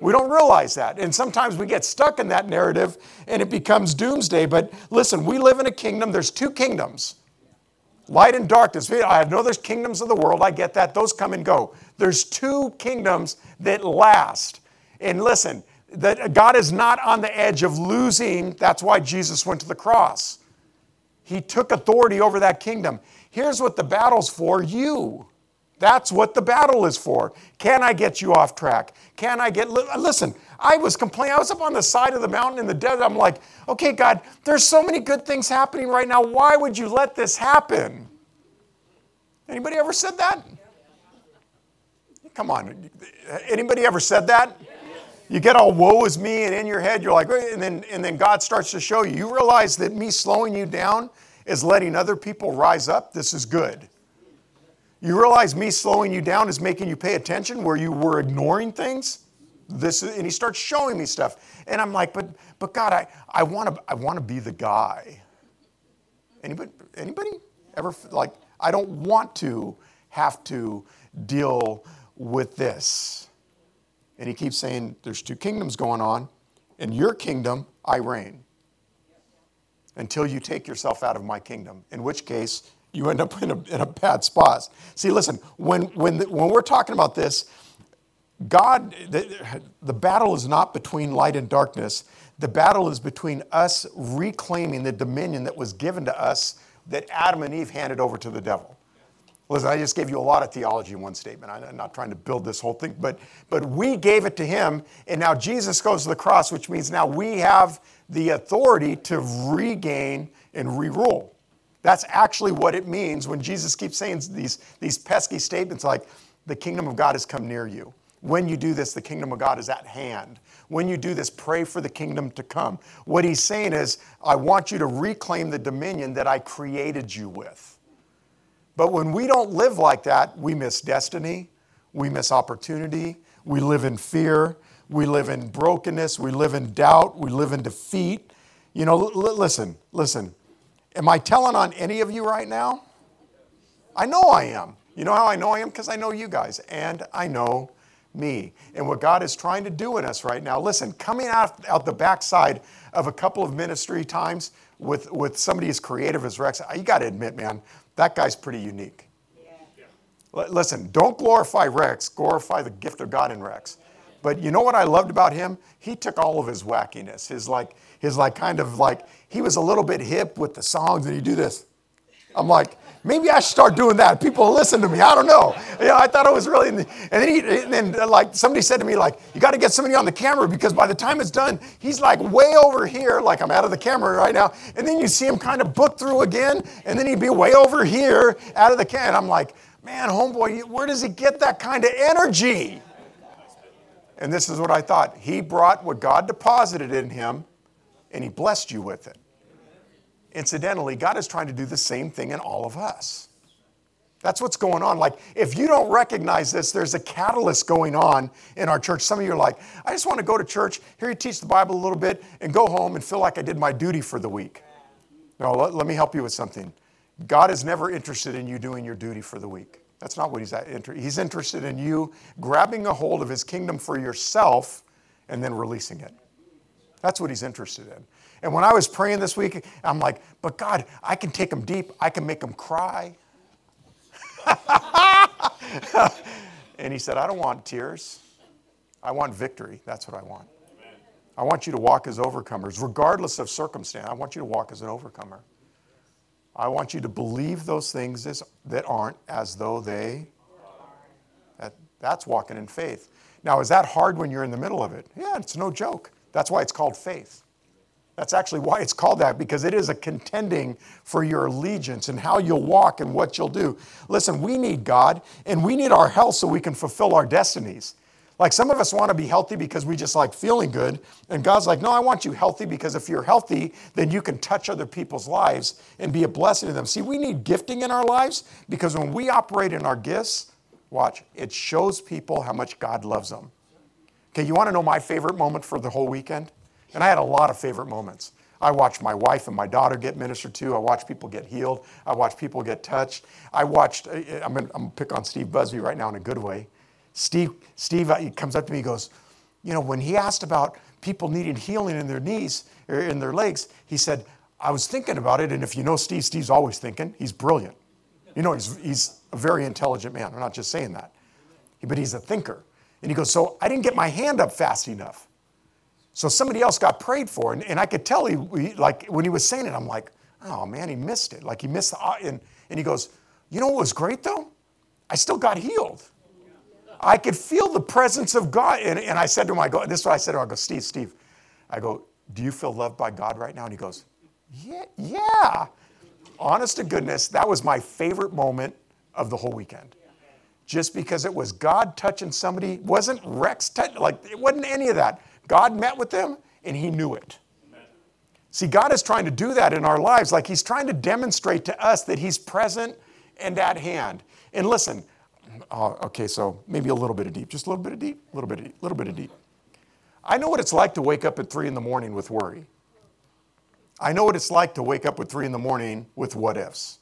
We don't realize that. And sometimes we get stuck in that narrative and it becomes doomsday. But listen, we live in a kingdom. There's two kingdoms light and darkness. I know there's kingdoms of the world. I get that. Those come and go. There's two kingdoms that last. And listen, that God is not on the edge of losing. That's why Jesus went to the cross. He took authority over that kingdom. Here's what the battle's for you. That's what the battle is for. Can I get you off track? Can I get, listen, I was complaining. I was up on the side of the mountain in the desert. I'm like, okay, God, there's so many good things happening right now. Why would you let this happen? Anybody ever said that? Come on. Anybody ever said that? You get all woe is me, and in your head, you're like, and then, and then God starts to show you. You realize that me slowing you down is letting other people rise up. This is good. You realize me slowing you down is making you pay attention where you were ignoring things? This is, and he starts showing me stuff. And I'm like, but but God, I, I want to I want to be the guy. Anybody anybody ever like I don't want to have to deal with this. And he keeps saying there's two kingdoms going on. In your kingdom, I reign. Until you take yourself out of my kingdom, in which case you end up in a, in a bad spot. See, listen, when, when, the, when we're talking about this, God, the, the battle is not between light and darkness. The battle is between us reclaiming the dominion that was given to us that Adam and Eve handed over to the devil. Listen, I just gave you a lot of theology in one statement. I'm not trying to build this whole thing, but, but we gave it to him, and now Jesus goes to the cross, which means now we have the authority to regain and re rule. That's actually what it means when Jesus keeps saying these, these pesky statements like, the kingdom of God has come near you. When you do this, the kingdom of God is at hand. When you do this, pray for the kingdom to come. What he's saying is, I want you to reclaim the dominion that I created you with. But when we don't live like that, we miss destiny, we miss opportunity, we live in fear, we live in brokenness, we live in doubt, we live in defeat. You know, l- listen, listen. Am I telling on any of you right now? I know I am. You know how I know I am? Because I know you guys and I know me. And what God is trying to do in us right now, listen, coming out, out the backside of a couple of ministry times with, with somebody as creative as Rex, you got to admit, man, that guy's pretty unique. Yeah. L- listen, don't glorify Rex, glorify the gift of God in Rex. But you know what I loved about him? He took all of his wackiness, his like, his like kind of like, he was a little bit hip with the songs and he do this. I'm like, maybe I should start doing that. People listen to me. I don't know. You know, I thought it was really, and then, he, and then uh, like somebody said to me, like, you got to get somebody on the camera because by the time it's done, he's like way over here, like I'm out of the camera right now. And then you see him kind of book through again, and then he'd be way over here out of the can. I'm like, man, homeboy, where does he get that kind of energy? And this is what I thought. He brought what God deposited in him, and he blessed you with it. Incidentally, God is trying to do the same thing in all of us. That's what's going on. Like, if you don't recognize this, there's a catalyst going on in our church. Some of you are like, I just want to go to church, hear you teach the Bible a little bit, and go home and feel like I did my duty for the week. No, let, let me help you with something. God is never interested in you doing your duty for the week. That's not what he's interested. He's interested in you grabbing a hold of his kingdom for yourself and then releasing it. That's what he's interested in. And when I was praying this week, I'm like, but God, I can take them deep. I can make them cry. and he said, I don't want tears. I want victory. That's what I want. I want you to walk as overcomers, regardless of circumstance. I want you to walk as an overcomer. I want you to believe those things that aren't as though they. That, that's walking in faith. Now, is that hard when you're in the middle of it? Yeah, it's no joke. That's why it's called faith. That's actually why it's called that, because it is a contending for your allegiance and how you'll walk and what you'll do. Listen, we need God and we need our health so we can fulfill our destinies. Like some of us want to be healthy because we just like feeling good. And God's like, no, I want you healthy because if you're healthy, then you can touch other people's lives and be a blessing to them. See, we need gifting in our lives because when we operate in our gifts, watch, it shows people how much God loves them. Okay, you want to know my favorite moment for the whole weekend? And I had a lot of favorite moments. I watched my wife and my daughter get ministered to. I watched people get healed. I watched people get touched. I watched, uh, I'm going to pick on Steve Busby right now in a good way. Steve, Steve uh, comes up to me, he goes, you know, when he asked about people needing healing in their knees or in their legs, he said, I was thinking about it, and if you know Steve, Steve's always thinking. He's brilliant. You know, he's, he's a very intelligent man. I'm not just saying that, but he's a thinker. And he goes, So I didn't get my hand up fast enough. So somebody else got prayed for, and, and I could tell he, he, like, when he was saying it, I'm like, Oh man, he missed it. Like, he missed the, uh, and, and he goes, You know what was great though? I still got healed. I could feel the presence of God. And, and I said to him, I go, this is what I said to him, I go, Steve, Steve, I go, do you feel loved by God right now? And he goes, yeah, yeah. Honest to goodness, that was my favorite moment of the whole weekend. Just because it was God touching somebody, wasn't Rex touch, like it wasn't any of that. God met with them and he knew it. See, God is trying to do that in our lives. Like he's trying to demonstrate to us that he's present and at hand. And listen, uh, okay, so maybe a little bit of deep, just a little bit of deep, a little bit of deep, a little bit of deep. I know what it's like to wake up at three in the morning with worry. I know what it's like to wake up at three in the morning with what ifs.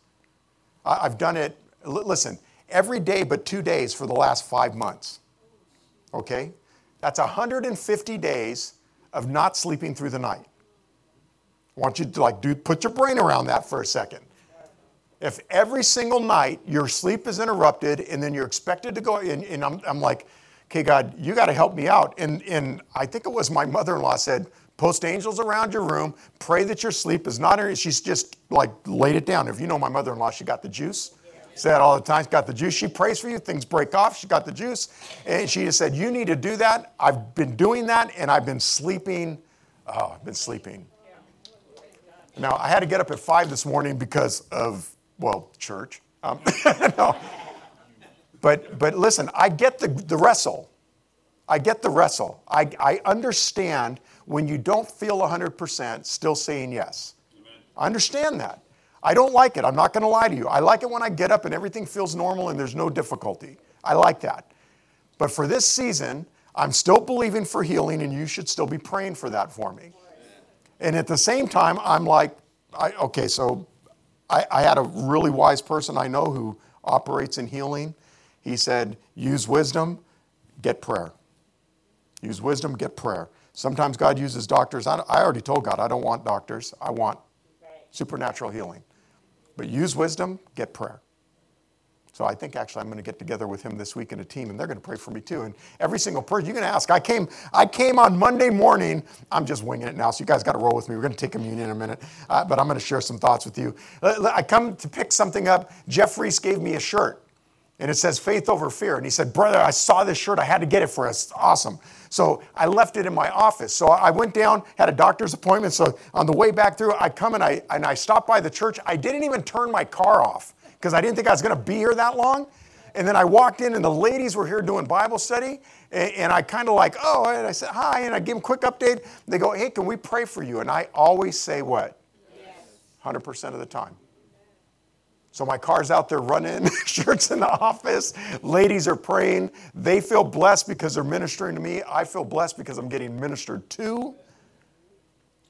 I, have done it, listen, every day but two days for the last five months. Okay? That's 150 days of not sleeping through the night. I want you to like do put your brain around that for a second. If every single night your sleep is interrupted and then you're expected to go, and, and I'm, I'm like, okay, God, you got to help me out. And, and I think it was my mother in law said, post angels around your room, pray that your sleep is not, she's just like laid it down. If you know my mother in law, she got the juice. Say that all the time. She's got the juice. She prays for you. Things break off. She got the juice. And she just said, You need to do that. I've been doing that and I've been sleeping. Oh, I've been sleeping. Now, I had to get up at five this morning because of well, church. Um, no. But, but listen, I get the, the wrestle. I get the wrestle. I, I understand when you don't feel 100% still saying yes. I understand that. I don't like it. I'm not going to lie to you. I like it when I get up and everything feels normal and there's no difficulty. I like that. But for this season, I'm still believing for healing and you should still be praying for that for me. And at the same time, I'm like, I, okay, so I, I had a really wise person I know who operates in healing. He said, use wisdom, get prayer. Use wisdom, get prayer. Sometimes God uses doctors. I, I already told God I don't want doctors, I want supernatural healing. But use wisdom, get prayer. So I think actually I'm going to get together with him this week in a team, and they're going to pray for me too. And every single person, you can ask. I came, I came on Monday morning. I'm just winging it now, so you guys got to roll with me. We're going to take communion in a minute, uh, but I'm going to share some thoughts with you. I come to pick something up. Jeff Reese gave me a shirt, and it says "Faith over Fear." And he said, "Brother, I saw this shirt. I had to get it for us. Awesome." So I left it in my office. So I went down, had a doctor's appointment. So on the way back through, I come and I and I stopped by the church. I didn't even turn my car off because I didn't think I was going to be here that long. And then I walked in, and the ladies were here doing Bible study. And, and I kind of like, oh, and I said, hi. And I give them a quick update. They go, hey, can we pray for you? And I always say what? Yes. 100% of the time. So my car's out there running, shirts in the office. Ladies are praying. They feel blessed because they're ministering to me. I feel blessed because I'm getting ministered to.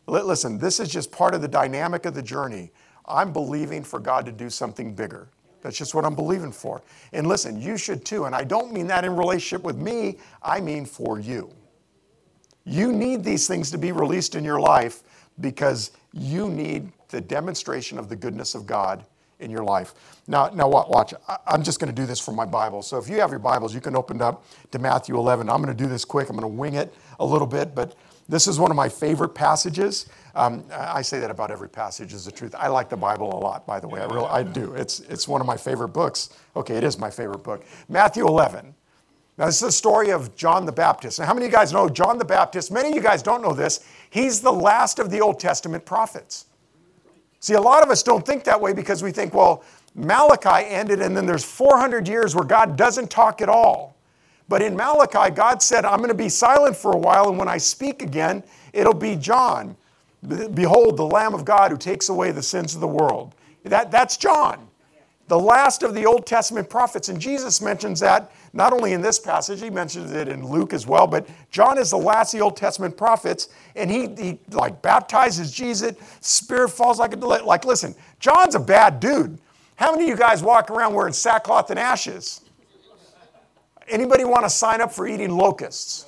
Listen, this is just part of the dynamic of the journey. I'm believing for God to do something bigger. That's just what I'm believing for. And listen, you should too. And I don't mean that in relationship with me, I mean for you. You need these things to be released in your life because you need the demonstration of the goodness of God in your life. Now, now watch. I'm just going to do this from my Bible. So if you have your Bibles, you can open up to Matthew 11. I'm going to do this quick. I'm going to wing it a little bit, but This is one of my favorite passages. Um, I say that about every passage is the truth. I like the Bible a lot, by the way. I really, I do. It's, it's one of my favorite books. Okay, it is my favorite book. Matthew 11. Now, this is the story of John the Baptist. Now, how many of you guys know John the Baptist? Many of you guys don't know this. He's the last of the Old Testament prophets. See, a lot of us don't think that way because we think, well, Malachi ended and then there's 400 years where God doesn't talk at all. But in Malachi, God said, I'm going to be silent for a while, and when I speak again, it'll be John. Behold, the Lamb of God who takes away the sins of the world. That, that's John, the last of the Old Testament prophets. And Jesus mentions that not only in this passage, he mentions it in Luke as well, but John is the last of the Old Testament prophets, and he, he like baptizes Jesus, spirit falls like a, like, listen, John's a bad dude. How many of you guys walk around wearing sackcloth and ashes? Anybody want to sign up for eating locusts?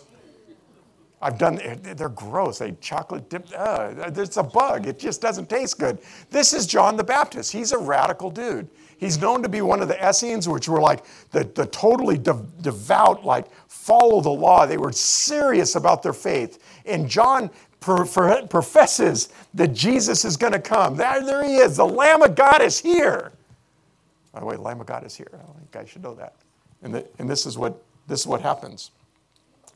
I've done, they're gross. They chocolate dipped, uh, it's a bug. It just doesn't taste good. This is John the Baptist. He's a radical dude. He's known to be one of the Essenes, which were like the, the totally de- devout, like follow the law. They were serious about their faith. And John professes that Jesus is going to come. There, there he is. The Lamb of God is here. By the way, the Lamb of God is here. I think I should know that. And, the, and this, is what, this is what happens.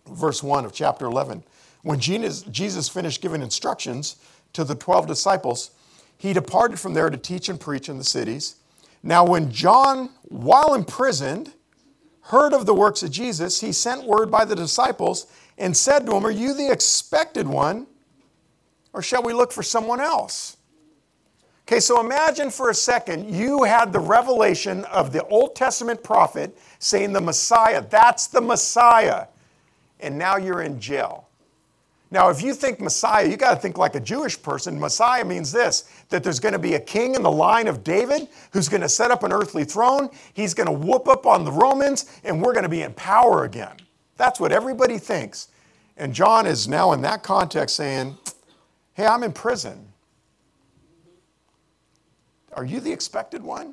Verse 1 of chapter 11. When Jesus, Jesus finished giving instructions to the 12 disciples, he departed from there to teach and preach in the cities. Now, when John, while imprisoned, heard of the works of Jesus, he sent word by the disciples and said to him, Are you the expected one, or shall we look for someone else? Okay, so imagine for a second you had the revelation of the Old Testament prophet saying the Messiah, that's the Messiah, and now you're in jail. Now, if you think Messiah, you got to think like a Jewish person. Messiah means this that there's going to be a king in the line of David who's going to set up an earthly throne. He's going to whoop up on the Romans, and we're going to be in power again. That's what everybody thinks. And John is now in that context saying, Hey, I'm in prison. Are you the expected one?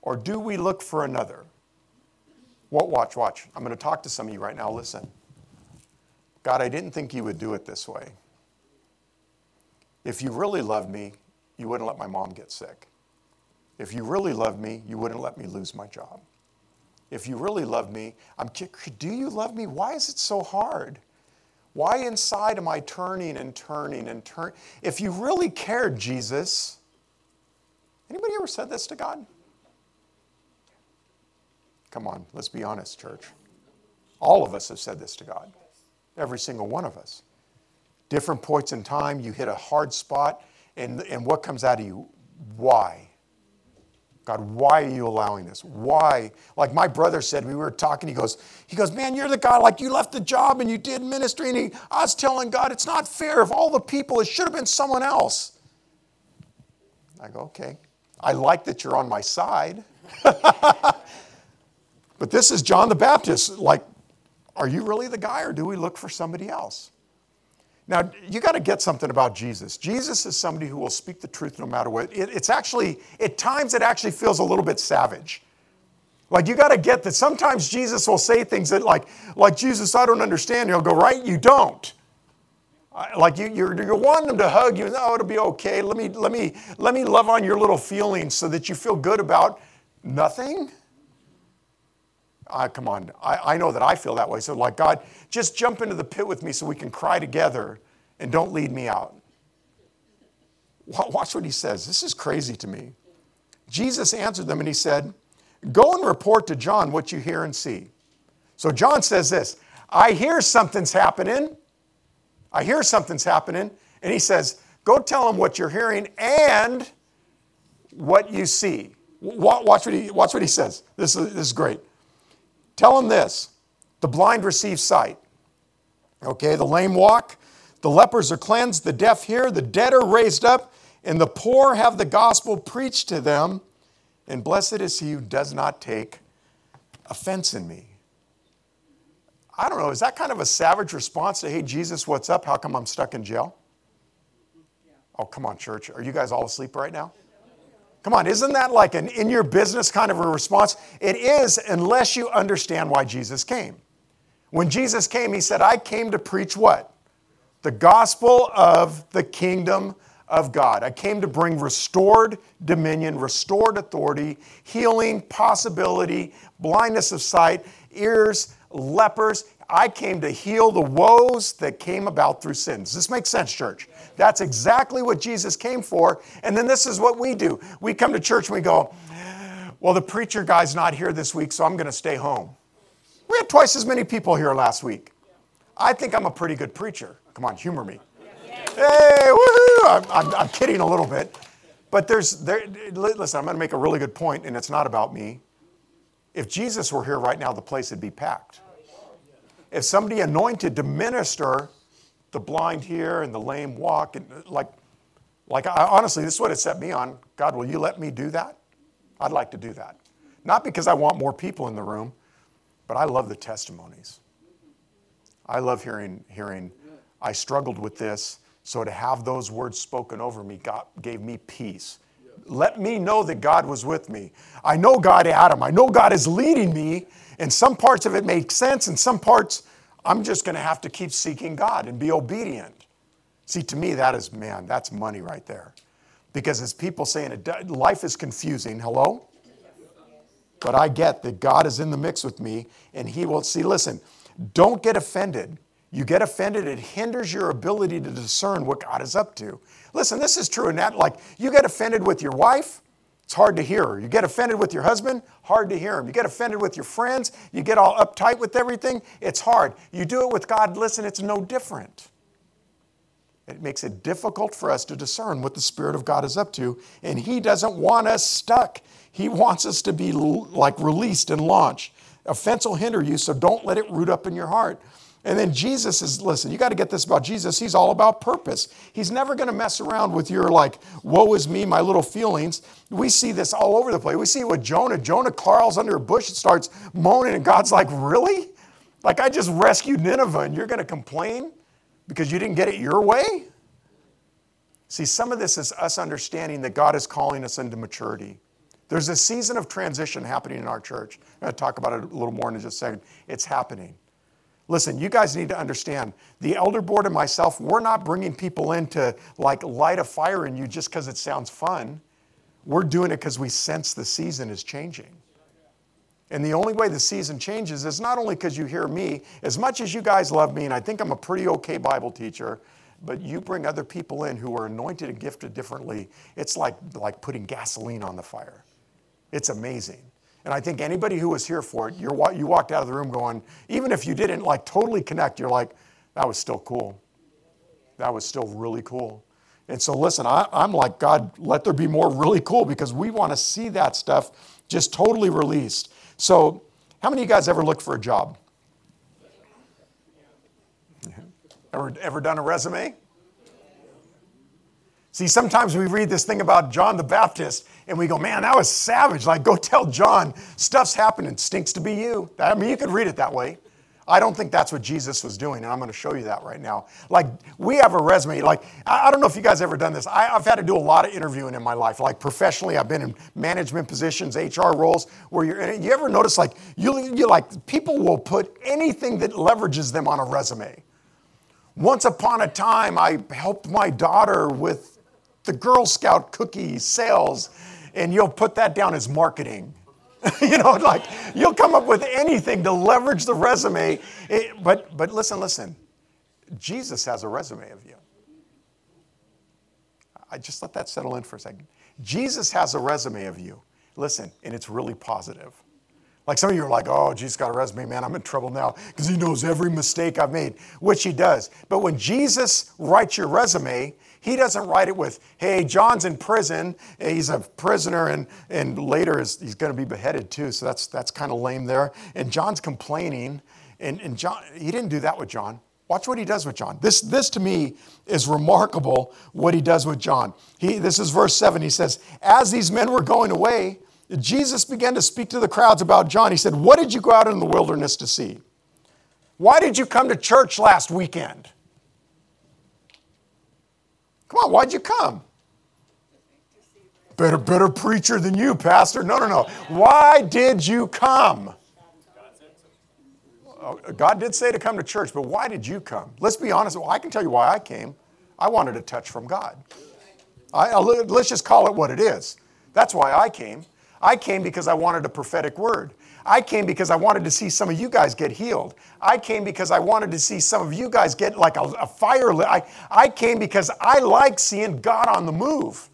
Or do we look for another? What, watch, watch. I'm going to talk to some of you right now. Listen. God, I didn't think you would do it this way. If you really loved me, you wouldn't let my mom get sick. If you really loved me, you wouldn't let me lose my job. If you really loved me, I'm, do you love me? Why is it so hard? Why inside am I turning and turning and turning? If you really cared, Jesus, Anybody ever said this to God? Come on, let's be honest, church. All of us have said this to God. Every single one of us. Different points in time, you hit a hard spot, and, and what comes out of you? Why? God, why are you allowing this? Why? Like my brother said, we were talking, he goes, he goes, man, you're the guy, like you left the job and you did ministry. And he, I was telling God, it's not fair. Of all the people, it should have been someone else. I go, okay. I like that you're on my side. but this is John the Baptist. Like, are you really the guy or do we look for somebody else? Now, you got to get something about Jesus. Jesus is somebody who will speak the truth no matter what. It, it's actually, at times, it actually feels a little bit savage. Like, you got to get that sometimes Jesus will say things that, like, like Jesus, I don't understand. He'll go, right? You don't. Like you, you're, you're wanting them to hug you. Oh, it'll be okay. Let me, let, me, let me love on your little feelings so that you feel good about nothing. Uh, come on. I, I know that I feel that way. So, like, God, just jump into the pit with me so we can cry together and don't lead me out. Watch what he says. This is crazy to me. Jesus answered them and he said, Go and report to John what you hear and see. So, John says this I hear something's happening. I hear something's happening. And he says, Go tell him what you're hearing and what you see. Watch what he, watch what he says. This is, this is great. Tell them this the blind receive sight. Okay, the lame walk, the lepers are cleansed, the deaf hear, the dead are raised up, and the poor have the gospel preached to them. And blessed is he who does not take offense in me. I don't know, is that kind of a savage response to, hey, Jesus, what's up? How come I'm stuck in jail? Oh, come on, church. Are you guys all asleep right now? Come on, isn't that like an in your business kind of a response? It is, unless you understand why Jesus came. When Jesus came, he said, I came to preach what? The gospel of the kingdom of God. I came to bring restored dominion, restored authority, healing, possibility, blindness of sight, ears, lepers. I came to heal the woes that came about through sin. Does this make sense, church? That's exactly what Jesus came for. And then this is what we do we come to church and we go, Well, the preacher guy's not here this week, so I'm going to stay home. We had twice as many people here last week. I think I'm a pretty good preacher. Come on, humor me. Hey, woohoo! I'm, I'm, I'm kidding a little bit. But there's, there, listen, I'm going to make a really good point, and it's not about me. If Jesus were here right now, the place would be packed. If somebody anointed to minister, the blind hear and the lame walk, and uh, like, like I, honestly, this is what it set me on. God, will you let me do that? I'd like to do that. Not because I want more people in the room, but I love the testimonies. I love hearing, hearing, I struggled with this, so to have those words spoken over me God gave me peace. Let me know that God was with me. I know God had him. I know God is leading me, and some parts of it make sense, and some parts I'm just going to have to keep seeking God and be obedient. See, to me, that is, man, that's money right there. Because as people saying it, life is confusing. Hello? But I get that God is in the mix with me, and He will see. Listen, don't get offended. You get offended, it hinders your ability to discern what God is up to. Listen, this is true in that, like, you get offended with your wife, it's hard to hear. You get offended with your husband, hard to hear him. You get offended with your friends, you get all uptight with everything, it's hard. You do it with God, listen, it's no different. It makes it difficult for us to discern what the Spirit of God is up to, and He doesn't want us stuck. He wants us to be like released and launched. Offense will hinder you, so don't let it root up in your heart. And then Jesus is, listen, you got to get this about Jesus. He's all about purpose. He's never going to mess around with your, like, woe is me, my little feelings. We see this all over the place. We see it with Jonah. Jonah crawls under a bush and starts moaning, and God's like, really? Like, I just rescued Nineveh, and you're going to complain because you didn't get it your way? See, some of this is us understanding that God is calling us into maturity. There's a season of transition happening in our church. I'm going to talk about it a little more in just a second. It's happening. Listen, you guys need to understand the elder board and myself, we're not bringing people in to like light a fire in you just because it sounds fun. We're doing it because we sense the season is changing. And the only way the season changes is not only because you hear me, as much as you guys love me, and I think I'm a pretty okay Bible teacher, but you bring other people in who are anointed and gifted differently. It's like, like putting gasoline on the fire. It's amazing. And I think anybody who was here for it, you're, you walked out of the room going, even if you didn't like totally connect, you're like, that was still cool. That was still really cool. And so, listen, I, I'm like, God, let there be more really cool because we want to see that stuff just totally released. So, how many of you guys ever looked for a job? Ever, ever done a resume? See, sometimes we read this thing about John the Baptist and we go, man, that was savage. Like, go tell John, stuff's happening, stinks to be you. I mean, you could read it that way. I don't think that's what Jesus was doing, and I'm going to show you that right now. Like, we have a resume. Like, I don't know if you guys ever done this. I, have had to do a lot of interviewing in my life. Like, professionally, I've been in management positions, HR roles, where you're. You ever notice, like, you, you like, people will put anything that leverages them on a resume. Once upon a time, I helped my daughter with the Girl Scout cookie sales, and you'll put that down as marketing. you know, like you'll come up with anything to leverage the resume. It, but, but listen, listen. Jesus has a resume of you. I just let that settle in for a second. Jesus has a resume of you. Listen, and it's really positive. Like some of you are like, oh, Jesus got a resume, man, I'm in trouble now because he knows every mistake I've made, which he does. But when Jesus writes your resume, he doesn't write it with, hey, John's in prison. He's a prisoner, and, and later is, he's going to be beheaded too. So that's, that's kind of lame there. And John's complaining. And, and John, he didn't do that with John. Watch what he does with John. This, this to me is remarkable what he does with John. He, this is verse 7. He says, As these men were going away, Jesus began to speak to the crowds about John. He said, What did you go out in the wilderness to see? Why did you come to church last weekend? Come on, why'd you come? Better, better preacher than you, Pastor. No, no, no. Why did you come? uh, God did say to come to church, but why did you come? Let's be honest. Well, I can tell you why I came. I wanted a touch from God. I, let's just call it what it is. That's why I came. I came because I wanted a prophetic word. I came because I wanted to see some of you guys get healed. I came because I wanted to see some of you guys get like a, a fire lit. I, I came because I like seeing God on the move.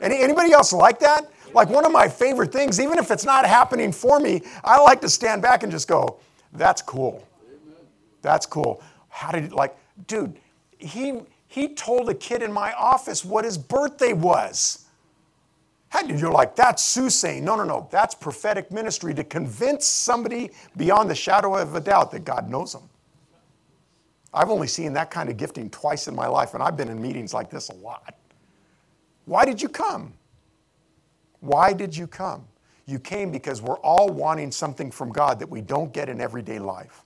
Any, anybody else like that? Like one of my favorite things, even if it's not happening for me, I like to stand back and just go, that's cool. That's cool. How did, like, dude, he, he told a kid in my office what his birthday was. You're like, that's soothsaying. No, no, no. That's prophetic ministry to convince somebody beyond the shadow of a doubt that God knows them. I've only seen that kind of gifting twice in my life, and I've been in meetings like this a lot. Why did you come? Why did you come? You came because we're all wanting something from God that we don't get in everyday life.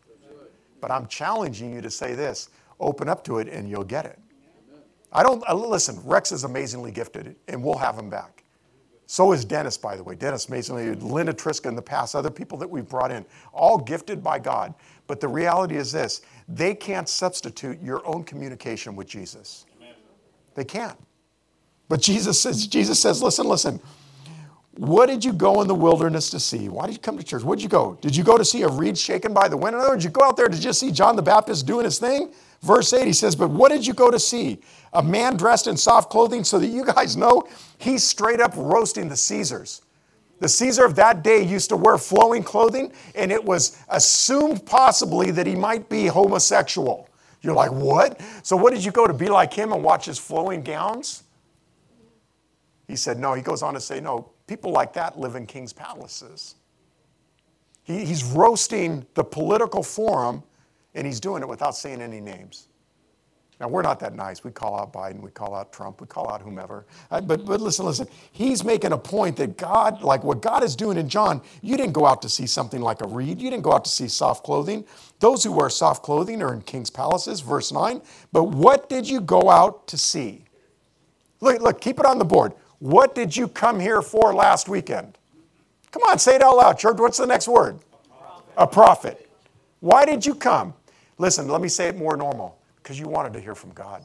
But I'm challenging you to say this open up to it and you'll get it. I don't, uh, listen, Rex is amazingly gifted, and we'll have him back. So is Dennis, by the way. Dennis amazingly, Linda Triska in the past, other people that we've brought in, all gifted by God. But the reality is this they can't substitute your own communication with Jesus. They can't. But Jesus says, Jesus says, listen, listen. What did you go in the wilderness to see? Why did you come to church? What did you go? Did you go to see a reed shaken by the wind? Or did you go out there to just see John the Baptist doing his thing? Verse 8, he says, But what did you go to see? A man dressed in soft clothing, so that you guys know he's straight up roasting the Caesars. The Caesar of that day used to wear flowing clothing, and it was assumed possibly that he might be homosexual. You're like, what? So, what did you go to be like him and watch his flowing gowns? He said, no. He goes on to say, no, people like that live in king's palaces. He, he's roasting the political forum and he's doing it without saying any names. Now, we're not that nice. We call out Biden, we call out Trump, we call out whomever. Uh, but, but listen, listen. He's making a point that God, like what God is doing in John, you didn't go out to see something like a reed. You didn't go out to see soft clothing. Those who wear soft clothing are in king's palaces, verse 9. But what did you go out to see? Look, look, keep it on the board. What did you come here for last weekend? Come on, say it out loud, church. What's the next word? A prophet. Why did you come? Listen, let me say it more normal because you wanted to hear from God.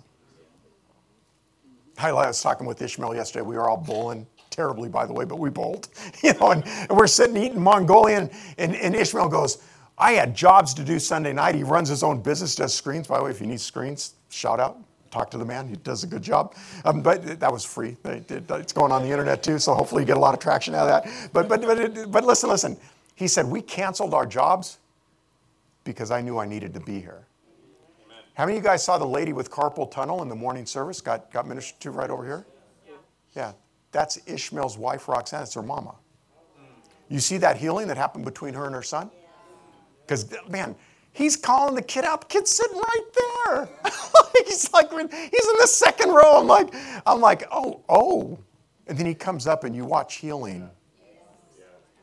I was talking with Ishmael yesterday. We were all bowling terribly, by the way, but we bowled. You know, and, and we're sitting eating Mongolian, and, and Ishmael goes, I had jobs to do Sunday night. He runs his own business, does screens. By the way, if you need screens, shout out. Talk to the man. He does a good job. Um, but that was free. It's going on the internet too, so hopefully you get a lot of traction out of that. But, but, but, but listen, listen. He said, We canceled our jobs because I knew I needed to be here. Amen. How many of you guys saw the lady with carpal tunnel in the morning service? Got, got ministered to right over here? Yeah. yeah. That's Ishmael's wife, Roxanne. It's her mama. You see that healing that happened between her and her son? Because, man, he's calling the kid out. The kid's sitting right there. he's like, he's in the second row. I'm like, I'm like, oh, oh. And then he comes up and you watch healing.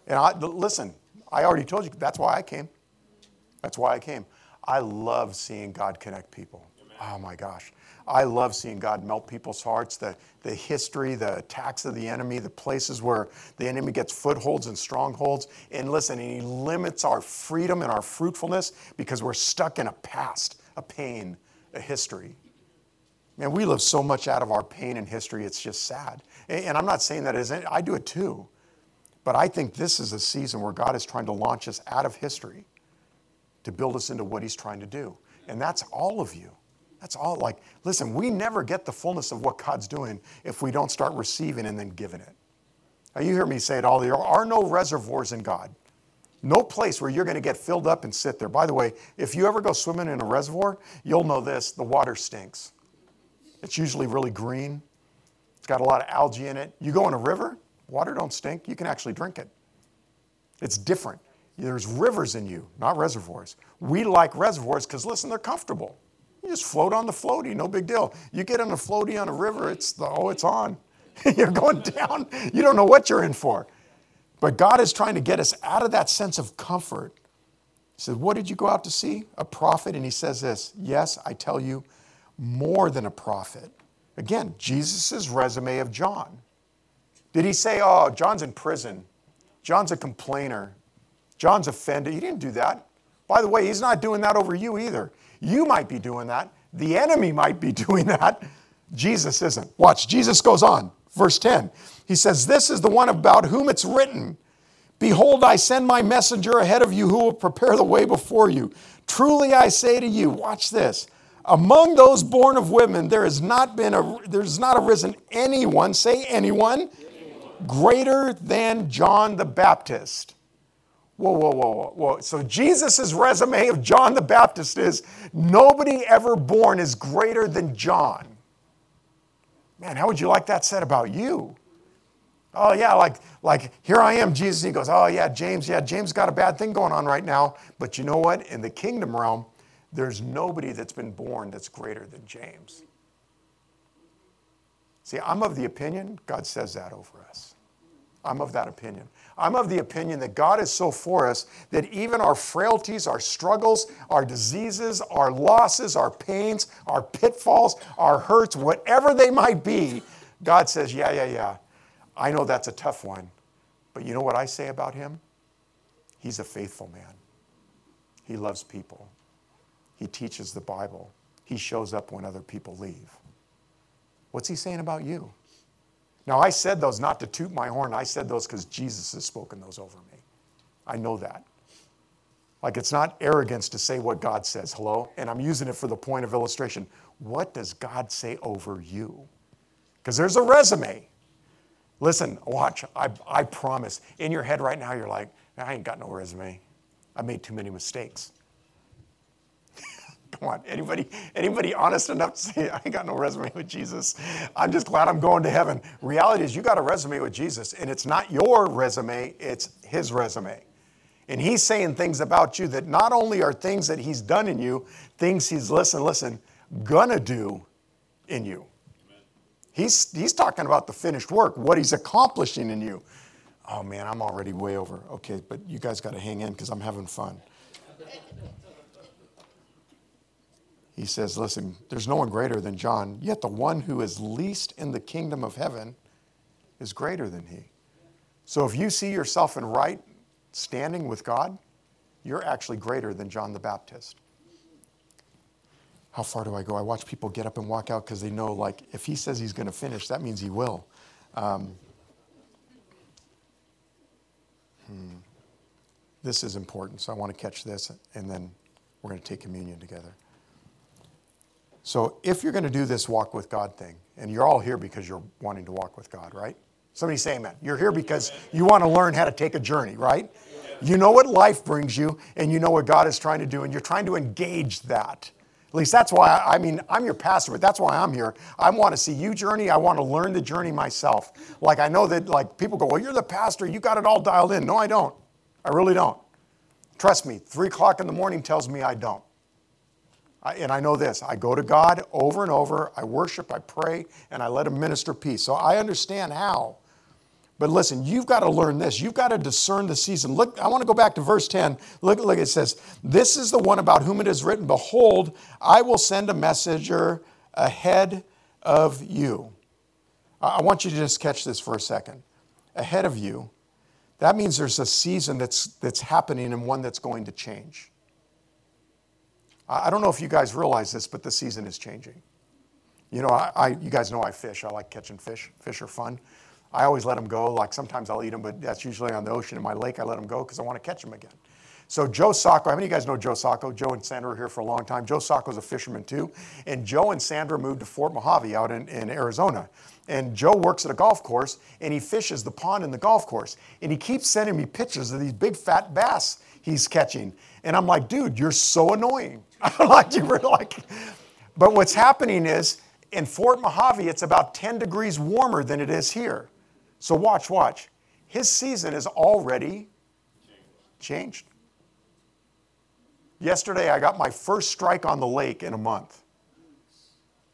And I, listen, I already told you that's why I came. That's why I came. I love seeing God connect people. Oh my gosh. I love seeing God melt people's hearts, the, the history, the attacks of the enemy, the places where the enemy gets footholds and strongholds. And listen, he limits our freedom and our fruitfulness because we're stuck in a past, a pain, a history. Man, we live so much out of our pain and history, it's just sad. And I'm not saying that as I do it too. But I think this is a season where God is trying to launch us out of history to build us into what he's trying to do. And that's all of you. That's all. Like, listen, we never get the fullness of what God's doing if we don't start receiving and then giving it. Now, you hear me say it all. There are no reservoirs in God. No place where you're going to get filled up and sit there. By the way, if you ever go swimming in a reservoir, you'll know this the water stinks. It's usually really green, it's got a lot of algae in it. You go in a river, water don't stink. You can actually drink it. It's different. There's rivers in you, not reservoirs. We like reservoirs because, listen, they're comfortable. You just float on the floaty, no big deal. You get on a floaty on a river, it's the, oh, it's on. you're going down. You don't know what you're in for. But God is trying to get us out of that sense of comfort. He said, What did you go out to see? A prophet? And he says this Yes, I tell you, more than a prophet. Again, Jesus' resume of John. Did he say, Oh, John's in prison? John's a complainer. John's offended. He didn't do that. By the way, he's not doing that over you either. You might be doing that. The enemy might be doing that. Jesus isn't. Watch, Jesus goes on. Verse 10. He says, This is the one about whom it's written Behold, I send my messenger ahead of you who will prepare the way before you. Truly I say to you, watch this. Among those born of women, there has not been a, there's not arisen anyone, say anyone, greater than John the Baptist. Whoa, whoa, whoa, whoa, whoa. So Jesus' resume of John the Baptist is nobody ever born is greater than John. Man, how would you like that said about you? Oh yeah, like like here I am, Jesus. He goes, oh yeah, James. Yeah, James got a bad thing going on right now. But you know what? In the kingdom realm, there's nobody that's been born that's greater than James. See, I'm of the opinion God says that over us. I'm of that opinion. I'm of the opinion that God is so for us that even our frailties, our struggles, our diseases, our losses, our pains, our pitfalls, our hurts, whatever they might be, God says, yeah, yeah, yeah. I know that's a tough one, but you know what I say about him? He's a faithful man. He loves people. He teaches the Bible. He shows up when other people leave. What's he saying about you? Now, I said those not to toot my horn. I said those because Jesus has spoken those over me. I know that. Like it's not arrogance to say what God says, hello? And I'm using it for the point of illustration. What does God say over you? Because there's a resume. Listen, watch. I, I promise. In your head right now, you're like, I ain't got no resume. I made too many mistakes. Come on, anybody, anybody honest enough to say, I ain't got no resume with Jesus? I'm just glad I'm going to heaven. Reality is, you got a resume with Jesus, and it's not your resume, it's his resume. And he's saying things about you that not only are things that he's done in you, things he's, listen, listen, gonna do in you. He's, he's talking about the finished work, what he's accomplishing in you. Oh man, I'm already way over. Okay, but you guys got to hang in because I'm having fun. He says, Listen, there's no one greater than John, yet the one who is least in the kingdom of heaven is greater than he. So if you see yourself in right standing with God, you're actually greater than John the Baptist. How far do I go? I watch people get up and walk out because they know, like, if he says he's going to finish, that means he will. Um, hmm. This is important, so I want to catch this, and then we're going to take communion together. So, if you're going to do this walk with God thing, and you're all here because you're wanting to walk with God, right? Somebody say amen. You're here because you want to learn how to take a journey, right? You know what life brings you, and you know what God is trying to do, and you're trying to engage that. At least that's why, I, mean, I'm your pastor, but that's why I'm here. I want to see you journey. I want to learn the journey myself. Like, I know that, like, people go, well, you're the pastor. You got it all dialed in. No, I don't. I really don't. Trust me, three o'clock in the morning tells me I don't. I, and I know this I go to God over and over, I worship, I pray, and I let Him minister peace. So I understand how. But listen, you've got to learn this. You've got to discern the season. Look, I want to go back to verse 10. Look, look, it says, This is the one about whom it is written, Behold, I will send a messenger ahead of you. I want you to just catch this for a second. Ahead of you, that means there's a season that's, that's happening and one that's going to change. I don't know if you guys realize this, but the season is changing. You know, I, I, you guys know I fish. I like catching fish. Fish are fun. I always let them go. Like sometimes I'll eat them, but that's usually on the ocean. In my lake, I let them go because I want to catch them again. So Joe Sacco, how many of you guys know Joe Sacco? Joe and Sandra are here for a long time. Joe Sacco's a fisherman too. And Joe and Sandra moved to Fort Mohave out in, in Arizona. And Joe works at a golf course and he fishes the pond in the golf course. And he keeps sending me pictures of these big fat bass he's catching. And I'm like, dude, you're so annoying. Like, you like, but what's happening is in Fort Mohave, it's about 10 degrees warmer than it is here. So watch, watch. His season is already changed. Yesterday, I got my first strike on the lake in a month.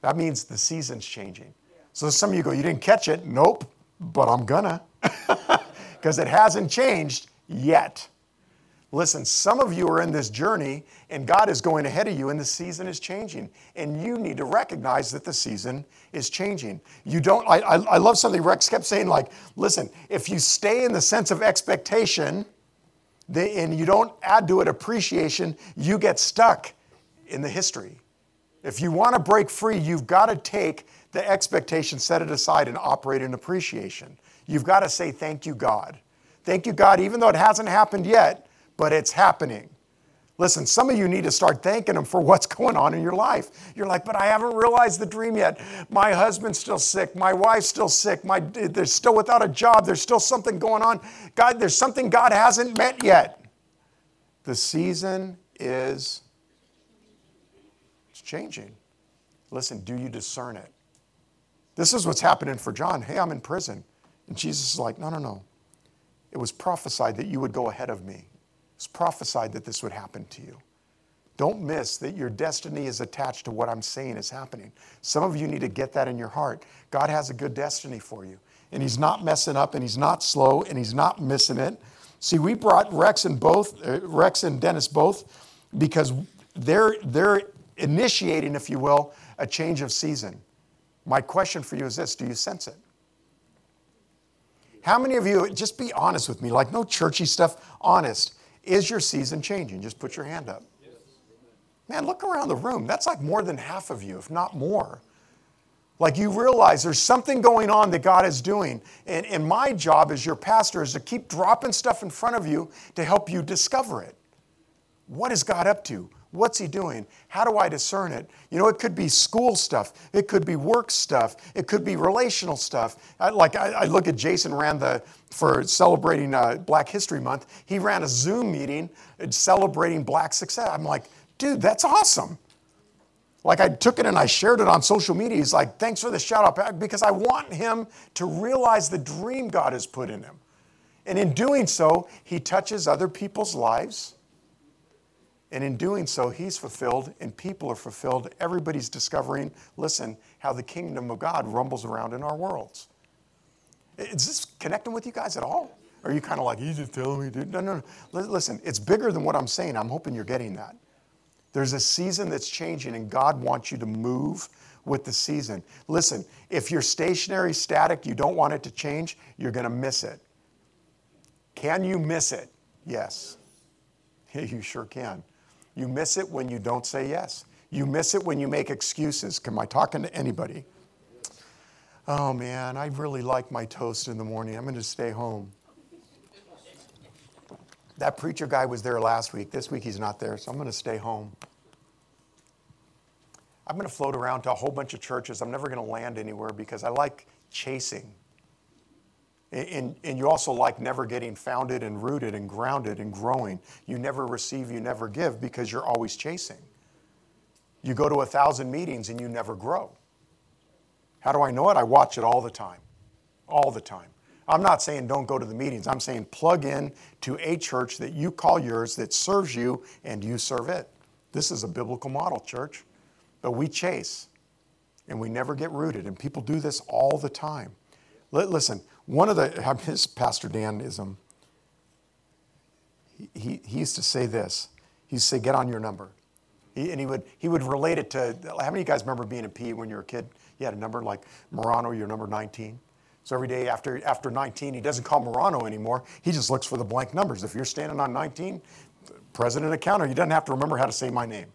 That means the season's changing. So some of you go, You didn't catch it? Nope, but I'm gonna. Because it hasn't changed yet. Listen, some of you are in this journey and God is going ahead of you and the season is changing. And you need to recognize that the season is changing. You don't, I, I, I love something Rex kept saying, like, listen, if you stay in the sense of expectation, and you don't add to it appreciation, you get stuck in the history. If you want to break free, you've got to take the expectation, set it aside, and operate in appreciation. You've got to say, Thank you, God. Thank you, God, even though it hasn't happened yet, but it's happening. Listen, some of you need to start thanking Him for what's going on in your life. You're like, but I haven't realized the dream yet. My husband's still sick. My wife's still sick. My, they're still without a job. There's still something going on. God, there's something God hasn't met yet. The season is it's changing. Listen, do you discern it? This is what's happening for John. Hey, I'm in prison. And Jesus is like, no, no, no. It was prophesied that you would go ahead of me. It's prophesied that this would happen to you. Don't miss that your destiny is attached to what I'm saying is happening. Some of you need to get that in your heart. God has a good destiny for you, and He's not messing up, and He's not slow, and He's not missing it. See, we brought Rex and both, uh, Rex and Dennis both, because they're they're initiating, if you will, a change of season. My question for you is this: Do you sense it? How many of you, just be honest with me, like no churchy stuff, honest. Is your season changing? Just put your hand up. Man, look around the room. That's like more than half of you, if not more. Like you realize there's something going on that God is doing. And, and my job as your pastor is to keep dropping stuff in front of you to help you discover it. What is God up to? What's he doing? How do I discern it? You know, it could be school stuff, it could be work stuff, it could be relational stuff. I, like I, I, look at Jason ran the for celebrating uh, Black History Month. He ran a Zoom meeting celebrating Black success. I'm like, dude, that's awesome. Like I took it and I shared it on social media. He's like, thanks for the shout out because I want him to realize the dream God has put in him. And in doing so, he touches other people's lives and in doing so, he's fulfilled and people are fulfilled. Everybody's discovering, listen, how the kingdom of God rumbles around in our worlds. Is this connecting with you guys at all? Are you kind of like, he's just telling me, dude? No, no, no. Listen, it's bigger than what I'm saying. I'm hoping you're getting that. There's a season that's changing, and God wants you to move with the season. Listen, if you're stationary, static, you don't want it to change, you're going to miss it. Can you miss it? Yes. Yeah, You sure can. You miss it when you don't say yes. You miss it when you make excuses. Am I talking to anybody? Oh man, I really like my toast in the morning. I'm going to stay home. That preacher guy was there last week. This week he's not there, so I'm going to stay home. I'm going to float around to a whole bunch of churches. I'm never going to land anywhere because I like chasing. And, and you also like never getting founded and rooted and grounded and growing. You never receive, you never give because you're always chasing. You go to a thousand meetings and you never grow. How do I know it? I watch it all the time. All the time. I'm not saying don't go to the meetings. I'm saying plug in to a church that you call yours that serves you and you serve it. This is a biblical model, church. But we chase and we never get rooted. And people do this all the time. Listen, one of the, his Pastor Danism, he, he used to say this. He used to say, get on your number. He, and he would, he would relate it to, how many of you guys remember being a P when you were a kid? You had a number like Marano, you're number 19. So every day after, after 19, he doesn't call Marano anymore. He just looks for the blank numbers. If you're standing on 19, president of counter, you doesn't have to remember how to say my name.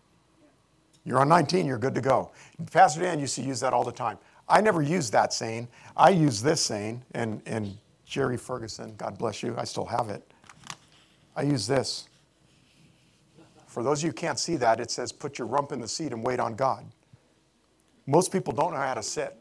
You're on 19, you're good to go. Pastor Dan used to use that all the time. I never use that saying. I use this saying, and, and Jerry Ferguson, God bless you, I still have it. I use this. For those of you who can't see that, it says, put your rump in the seat and wait on God. Most people don't know how to sit.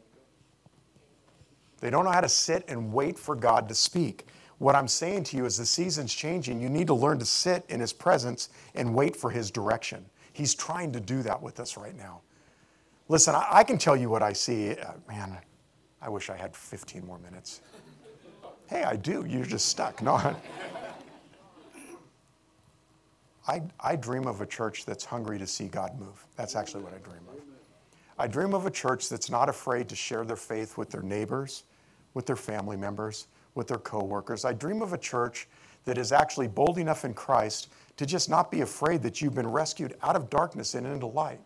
They don't know how to sit and wait for God to speak. What I'm saying to you is the season's changing. You need to learn to sit in His presence and wait for His direction. He's trying to do that with us right now. Listen, I, I can tell you what I see. Uh, man, I wish I had 15 more minutes. Hey, I do. You're just stuck. No. I, I dream of a church that's hungry to see God move. That's actually what I dream of. I dream of a church that's not afraid to share their faith with their neighbors, with their family members, with their coworkers. I dream of a church that is actually bold enough in Christ to just not be afraid that you've been rescued out of darkness and into light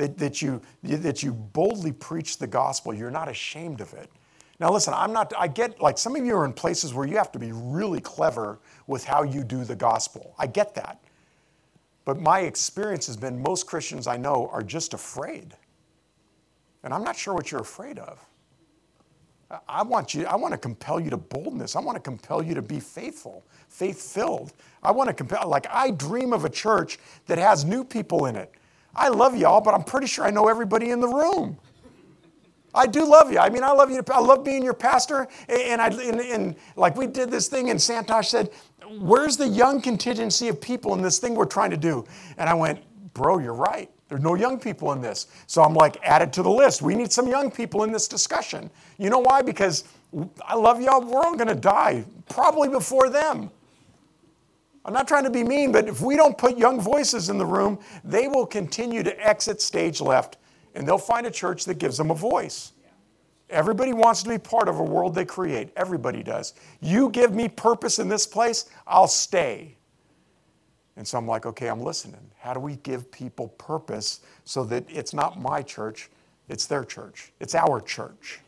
that, that, you, that you boldly preach the gospel. You're not ashamed of it. Now, listen, I'm not, I get like some of you are in places where you have to be really clever with how you do the gospel. I get that. But my experience has been most Christians I know are just afraid. And I'm not sure what you're afraid of. I want you, I want to compel you to boldness. I want to compel you to be faithful, faith filled. I want to compel, like, I dream of a church that has new people in it. I love y'all, but I'm pretty sure I know everybody in the room. I do love you. I mean, I love you. I love being your pastor. And I, and, and like we did this thing, and Santosh said, "Where's the young contingency of people in this thing we're trying to do?" And I went, "Bro, you're right. There's no young people in this." So I'm like, add it to the list. We need some young people in this discussion. You know why? Because I love y'all. We're all going to die probably before them. I'm not trying to be mean, but if we don't put young voices in the room, they will continue to exit stage left and they'll find a church that gives them a voice. Everybody wants to be part of a world they create. Everybody does. You give me purpose in this place, I'll stay. And so I'm like, okay, I'm listening. How do we give people purpose so that it's not my church, it's their church, it's our church?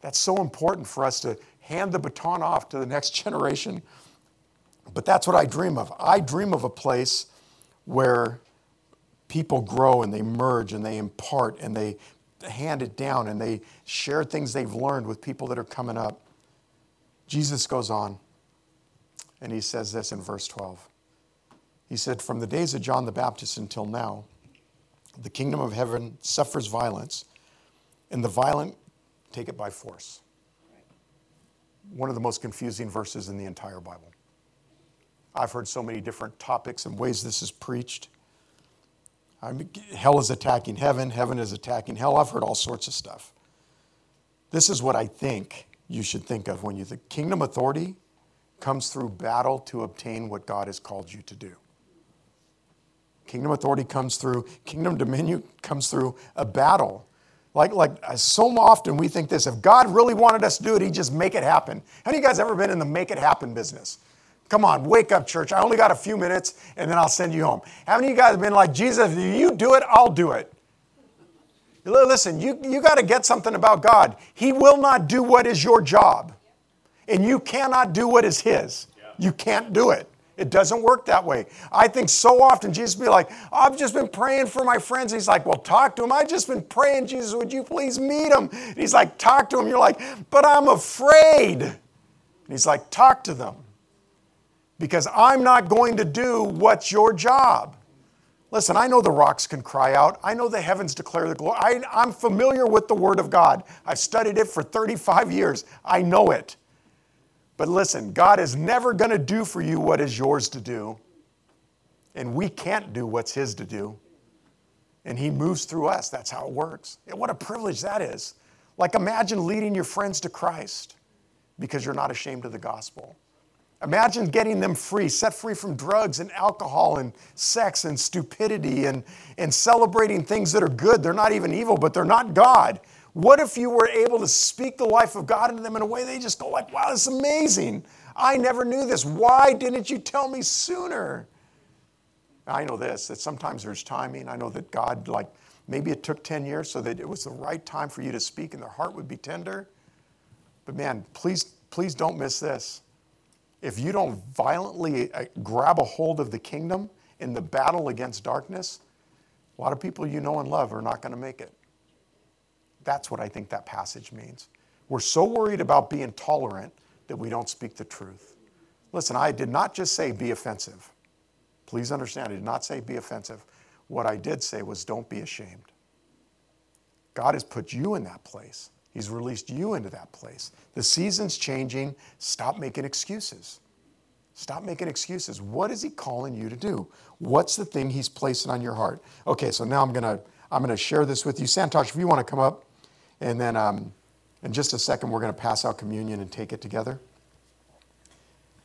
That's so important for us to hand the baton off to the next generation. But that's what I dream of. I dream of a place where people grow and they merge and they impart and they hand it down and they share things they've learned with people that are coming up. Jesus goes on and he says this in verse 12. He said, From the days of John the Baptist until now, the kingdom of heaven suffers violence, and the violent take it by force. One of the most confusing verses in the entire Bible. I've heard so many different topics and ways this is preached. I mean, hell is attacking heaven, heaven is attacking hell. I've heard all sorts of stuff. This is what I think you should think of when you think kingdom authority comes through battle to obtain what God has called you to do. Kingdom authority comes through, kingdom dominion comes through a battle. Like, like uh, so often we think this if God really wanted us to do it, he'd just make it happen. Have you guys ever been in the make it happen business? Come on, wake up, church. I only got a few minutes and then I'll send you home. Haven't you guys been like, Jesus, if you do it, I'll do it? Listen, you, you got to get something about God. He will not do what is your job, and you cannot do what is His. You can't do it. It doesn't work that way. I think so often Jesus be like, I've just been praying for my friends. He's like, Well, talk to him. I've just been praying, Jesus, would you please meet him? And he's like, Talk to him. You're like, But I'm afraid. And he's like, Talk to them because I'm not going to do what's your job. Listen, I know the rocks can cry out. I know the heavens declare the glory. I, am familiar with the Word of God. I've studied it for 35 years. I know it. But listen, God is never going to do for you what is yours to do. And we can't do what's His to do. And He moves through us. That's how it works. And what a privilege that is. Like, imagine leading your friends to Christ because you're not ashamed of the gospel. Imagine getting them free, set free from drugs and alcohol and sex and stupidity and, and celebrating things that are good. They're not even evil, but they're not God. What if you were able to speak the life of God into them in a way they just go like, wow, this is amazing. I never knew this. Why didn't you tell me sooner? I know this, that sometimes there's timing. I know that God, like, maybe it took 10 years so that it was the right time for you to speak and their heart would be tender. But man, please, please don't miss this if you don't violently uh, grab a hold of the kingdom in the battle against darkness, a lot of people you know and love are not going to make it. That's what I think that passage means. We're so worried about being tolerant that we don't speak the truth. Listen, I did not just say be offensive. Please understand, I did not say be offensive. What I did say was don't be ashamed. God has put you in that place. He's released you into that place. The season's changing. Stop making excuses. Stop making excuses. What is he calling you to do? What's the thing he's placing on your heart? Okay, so now I'm gonna I'm gonna share this with you. Santosh, if you want to come up, and then um, in just a second we're gonna pass out communion and take it together.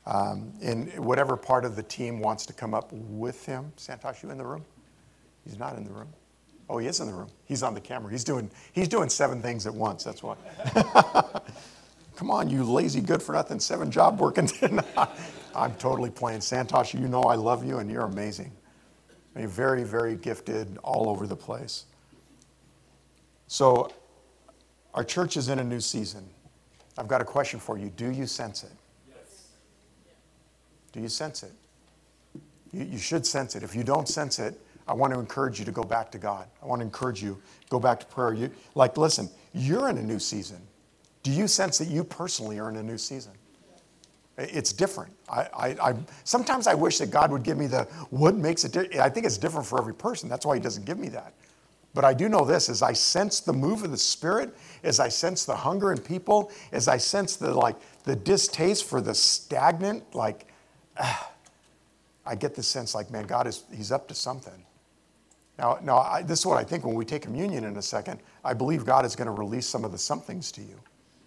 Um, and whatever part of the team wants to come up with him, Santosh, you in the room? He's not in the room. Oh, he is in the room. He's on the camera. He's doing, he's doing seven things at once. That's why. Come on, you lazy good for nothing, seven job working. I'm totally playing. Santosh, you know I love you and you're amazing. You're very, very gifted all over the place. So Our church is in a new season. I've got a question for you. Do you sense it? Yes. Do you sense it? You, you should sense it. If you don't sense it, I want to encourage you to go back to God. I want to encourage you go back to prayer. You like listen, you're in a new season. Do you sense that you personally are in a new season? It's different. I, I, I, sometimes I wish that God would give me the what makes it. Di- I think it's different for every person. That's why He doesn't give me that. But I do know this: as I sense the move of the Spirit, as I sense the hunger in people, as I sense the like the distaste for the stagnant, like ah, I get the sense like, man, God is He's up to something. Now, now I, this is what I think when we take communion in a second. I believe God is going to release some of the somethings to you.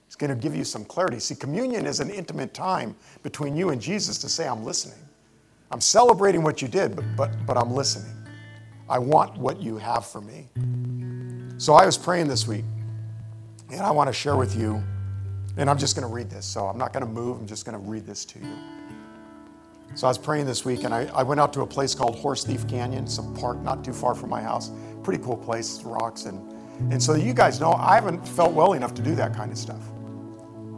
It's going to give you some clarity. See, communion is an intimate time between you and Jesus to say, I'm listening. I'm celebrating what you did, but, but, but I'm listening. I want what you have for me. So I was praying this week, and I want to share with you, and I'm just going to read this. So I'm not going to move, I'm just going to read this to you. So I was praying this week, and I, I went out to a place called Horse Thief Canyon. It's a park not too far from my house. Pretty cool place, rocks. And, and so you guys know I haven't felt well enough to do that kind of stuff.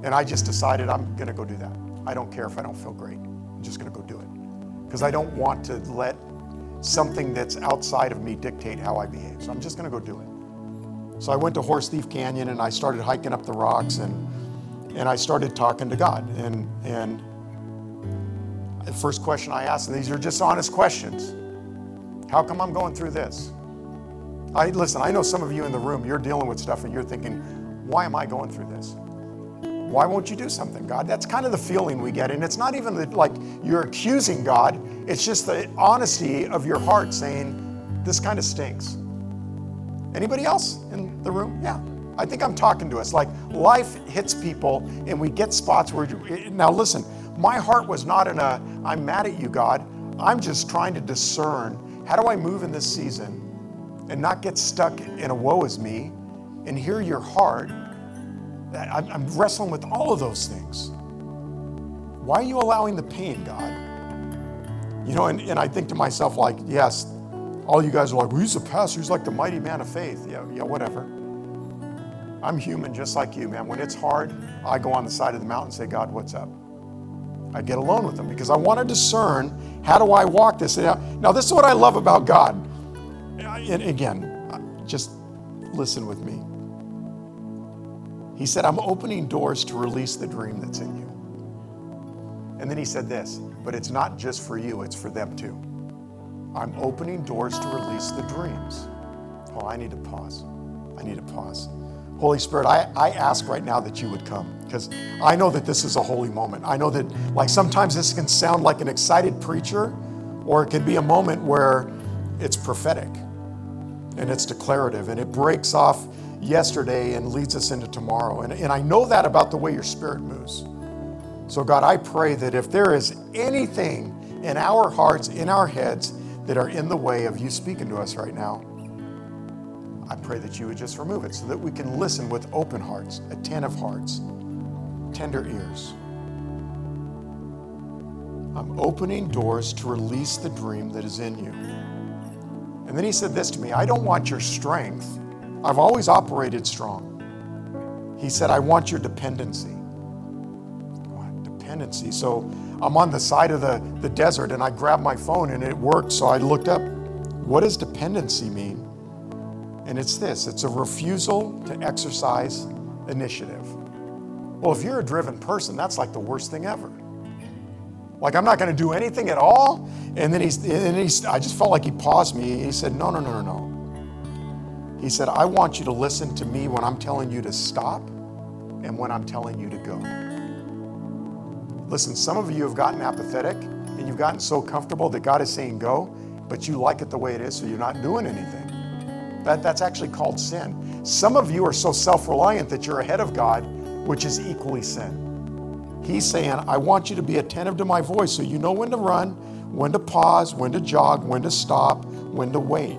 And I just decided I'm going to go do that. I don't care if I don't feel great. I'm just going to go do it. Because I don't want to let something that's outside of me dictate how I behave. So I'm just going to go do it. So I went to Horse Thief Canyon and I started hiking up the rocks and and I started talking to God. And and the first question I asked, and these are just honest questions. How come I'm going through this? I listen, I know some of you in the room, you're dealing with stuff and you're thinking, why am I going through this? Why won't you do something, God? That's kind of the feeling we get. And it's not even like you're accusing God, it's just the honesty of your heart saying, This kind of stinks. Anybody else in the room? Yeah. I think I'm talking to us. Like life hits people and we get spots where, now listen, my heart was not in a, I'm mad at you, God. I'm just trying to discern how do I move in this season and not get stuck in a woe is me and hear your heart I'm wrestling with all of those things. Why are you allowing the pain, God? You know, and, and I think to myself, like, yes, all you guys are like, well, he's a pastor, he's like the mighty man of faith. Yeah, yeah, whatever. I'm human just like you, man. When it's hard, I go on the side of the mountain and say, God, what's up? I get alone with him because I want to discern how do I walk this. Now, now this is what I love about God. And again, uh, just listen with me. He said, I'm opening doors to release the dream that's in you. And then he said this, but it's not just for you, it's for them too. I'm opening doors to release the dreams. Oh, I need to pause. I need to pause. Holy Spirit, I, I ask right now that you would come because I know that this is a holy moment. I know that, like, sometimes this can sound like an excited preacher, or it can be a moment where it's prophetic and it's declarative and it breaks off yesterday and leads us into tomorrow. And, and I know that about the way your spirit moves. So, God, I pray that if there is anything in our hearts, in our heads, that are in the way of you speaking to us right now, I pray that you would just remove it so that we can listen with open hearts, attentive hearts, tender ears. I'm opening doors to release the dream that is in you. And then he said this to me I don't want your strength. I've always operated strong. He said, I want your dependency. Dependency. So I'm on the side of the, the desert and I grabbed my phone and it worked. So I looked up, what does dependency mean? And it's this it's a refusal to exercise initiative. Well, if you're a driven person, that's like the worst thing ever. Like, I'm not going to do anything at all. And then he's, and he's, I just felt like he paused me. He said, No, no, no, no, no. He said, I want you to listen to me when I'm telling you to stop and when I'm telling you to go. Listen, some of you have gotten apathetic and you've gotten so comfortable that God is saying go, but you like it the way it is, so you're not doing anything. That, that's actually called sin. Some of you are so self reliant that you're ahead of God, which is equally sin. He's saying, I want you to be attentive to my voice so you know when to run, when to pause, when to jog, when to stop, when to wait.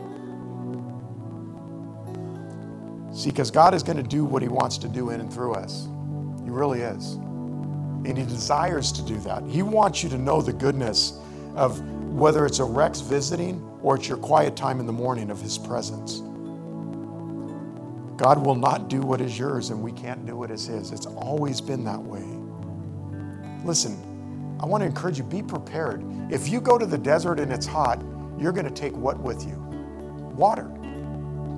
See, because God is going to do what He wants to do in and through us. He really is. And He desires to do that. He wants you to know the goodness of whether it's a Rex visiting or it's your quiet time in the morning of His presence. God will not do what is yours and we can't do what is His. It's always been that way. Listen, I want to encourage you be prepared. If you go to the desert and it's hot, you're going to take what with you? Water.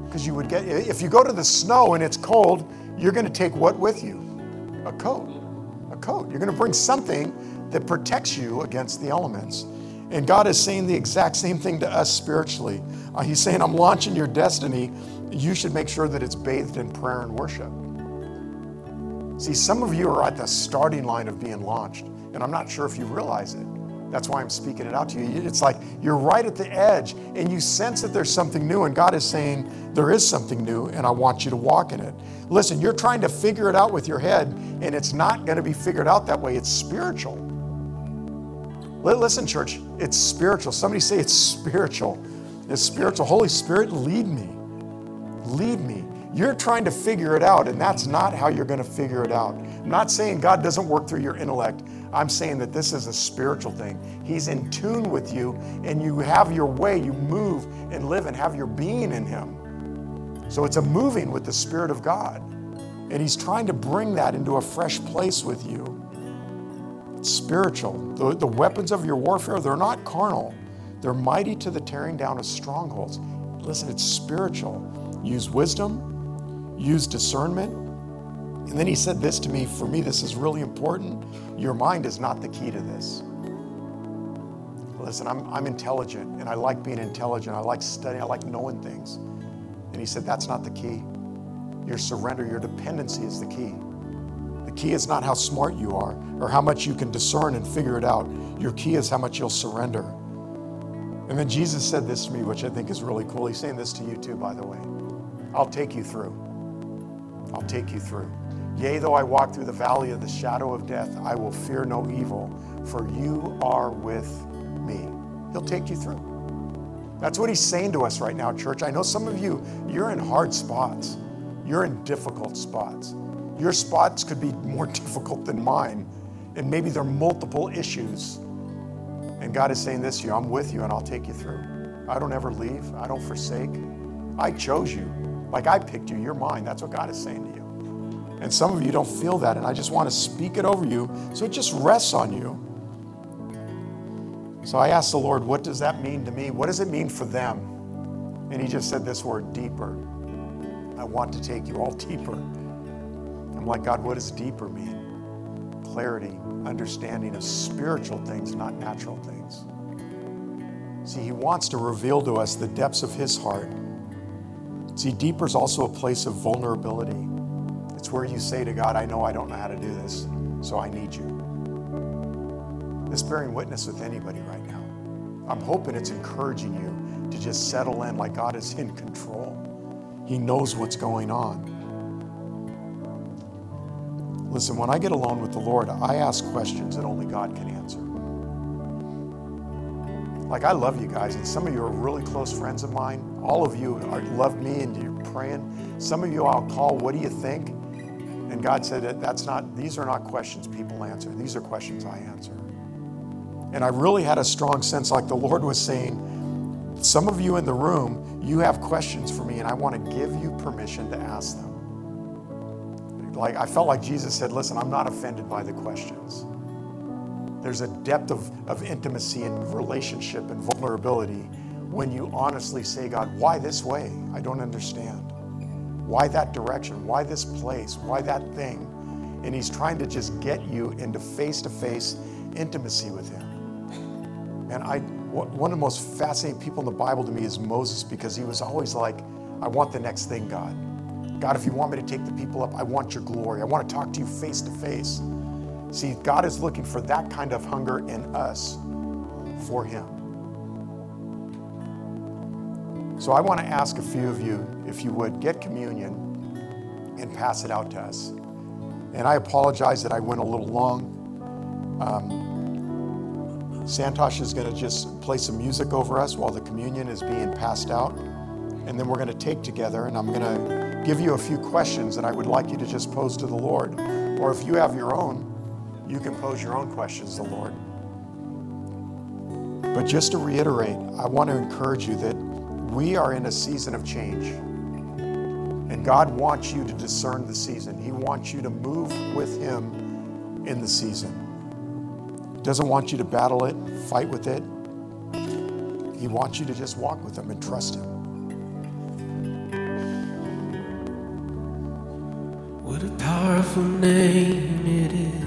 Because you would get, if you go to the snow and it's cold, you're going to take what with you? A coat. A coat. You're going to bring something that protects you against the elements. And God is saying the exact same thing to us spiritually. Uh, he's saying, I'm launching your destiny. You should make sure that it's bathed in prayer and worship. See, some of you are at the starting line of being launched, and I'm not sure if you realize it. That's why I'm speaking it out to you. It's like you're right at the edge, and you sense that there's something new, and God is saying, There is something new, and I want you to walk in it. Listen, you're trying to figure it out with your head, and it's not going to be figured out that way. It's spiritual. Listen, church, it's spiritual. Somebody say it's spiritual. It's spiritual. Holy Spirit, lead me. Lead me. You're trying to figure it out, and that's not how you're going to figure it out. I'm not saying God doesn't work through your intellect. I'm saying that this is a spiritual thing. He's in tune with you, and you have your way. You move and live and have your being in Him. So it's a moving with the Spirit of God. And He's trying to bring that into a fresh place with you. It's spiritual. The, the weapons of your warfare, they're not carnal, they're mighty to the tearing down of strongholds. Listen, it's spiritual. Use wisdom, use discernment. And then he said this to me for me, this is really important. Your mind is not the key to this. Listen, I'm, I'm intelligent and I like being intelligent. I like studying, I like knowing things. And he said, That's not the key. Your surrender, your dependency is the key The key is not how smart you are or how much you can discern and figure it out. Your key is how much you'll surrender. And then Jesus said this to me, which I think is really cool. He's saying this to you too, by the way. I'll take you through. I'll take you through. Yea, though I walk through the valley of the shadow of death, I will fear no evil, for you are with me. He'll take you through. That's what he's saying to us right now, church. I know some of you, you're in hard spots, you're in difficult spots. Your spots could be more difficult than mine, and maybe there are multiple issues. And God is saying this to you I'm with you and I'll take you through. I don't ever leave, I don't forsake. I chose you. Like I picked you, you're mine. That's what God is saying to you. And some of you don't feel that, and I just want to speak it over you so it just rests on you. So I asked the Lord, what does that mean to me? What does it mean for them? And He just said this word deeper. I want to take you all deeper I'm like, God, what does deeper mean? Clarity, understanding of spiritual things, not natural things. See, He wants to reveal to us the depths of His heart. See, deeper is also a place of vulnerability. It's where you say to God, I know I don't know how to do this, so I need you. This bearing witness with anybody right now. I'm hoping it's encouraging you to just settle in like God is in control. He knows what's going on. Listen, when I get alone with the Lord, I ask questions that only God can answer. Like, I love you guys, and some of you are really close friends of mine. All of you are, love me and you're praying. Some of you I'll call, What do you think? And God said, That's not, these are not questions people answer. These are questions I answer. And I really had a strong sense, like the Lord was saying, some of you in the room, you have questions for me, and I want to give you permission to ask them like I felt like Jesus said, listen, I'm not offended by the questions. There's a depth of, of intimacy and relationship and vulnerability when you honestly say, God, why this way? I don't understand. Why that direction? Why this place? Why that thing? And he's trying to just get you into face to face intimacy with him. And I, one of the most fascinating people in the Bible to me is Moses because he was always like, I want the next thing, God. God, if you want me to take the people up, I want your glory. I want to talk to you face to face. See, God is looking for that kind of hunger in us for Him. So I want to ask a few of you, if you would, get communion and pass it out to us. And I apologize that I went a little long. Um, Santosh is going to just play some music over us while the communion is being passed out. And then we're going to take together, and I'm going to give you a few questions that I would like you to just pose to the Lord. Or if you have your own, you can pose your own questions to the Lord. But just to reiterate, I want to encourage you that we are in a season of change. And God wants you to discern the season. He wants you to move with Him in the season. He doesn't want you to battle it, fight with it. He wants you to just walk with Him and trust Him. What a powerful name it is.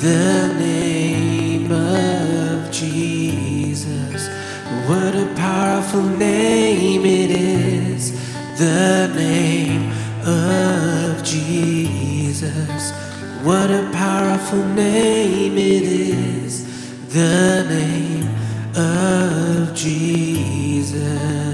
The name of Jesus. What a powerful name it is. The name of Jesus. What a powerful name it is. The name of Jesus.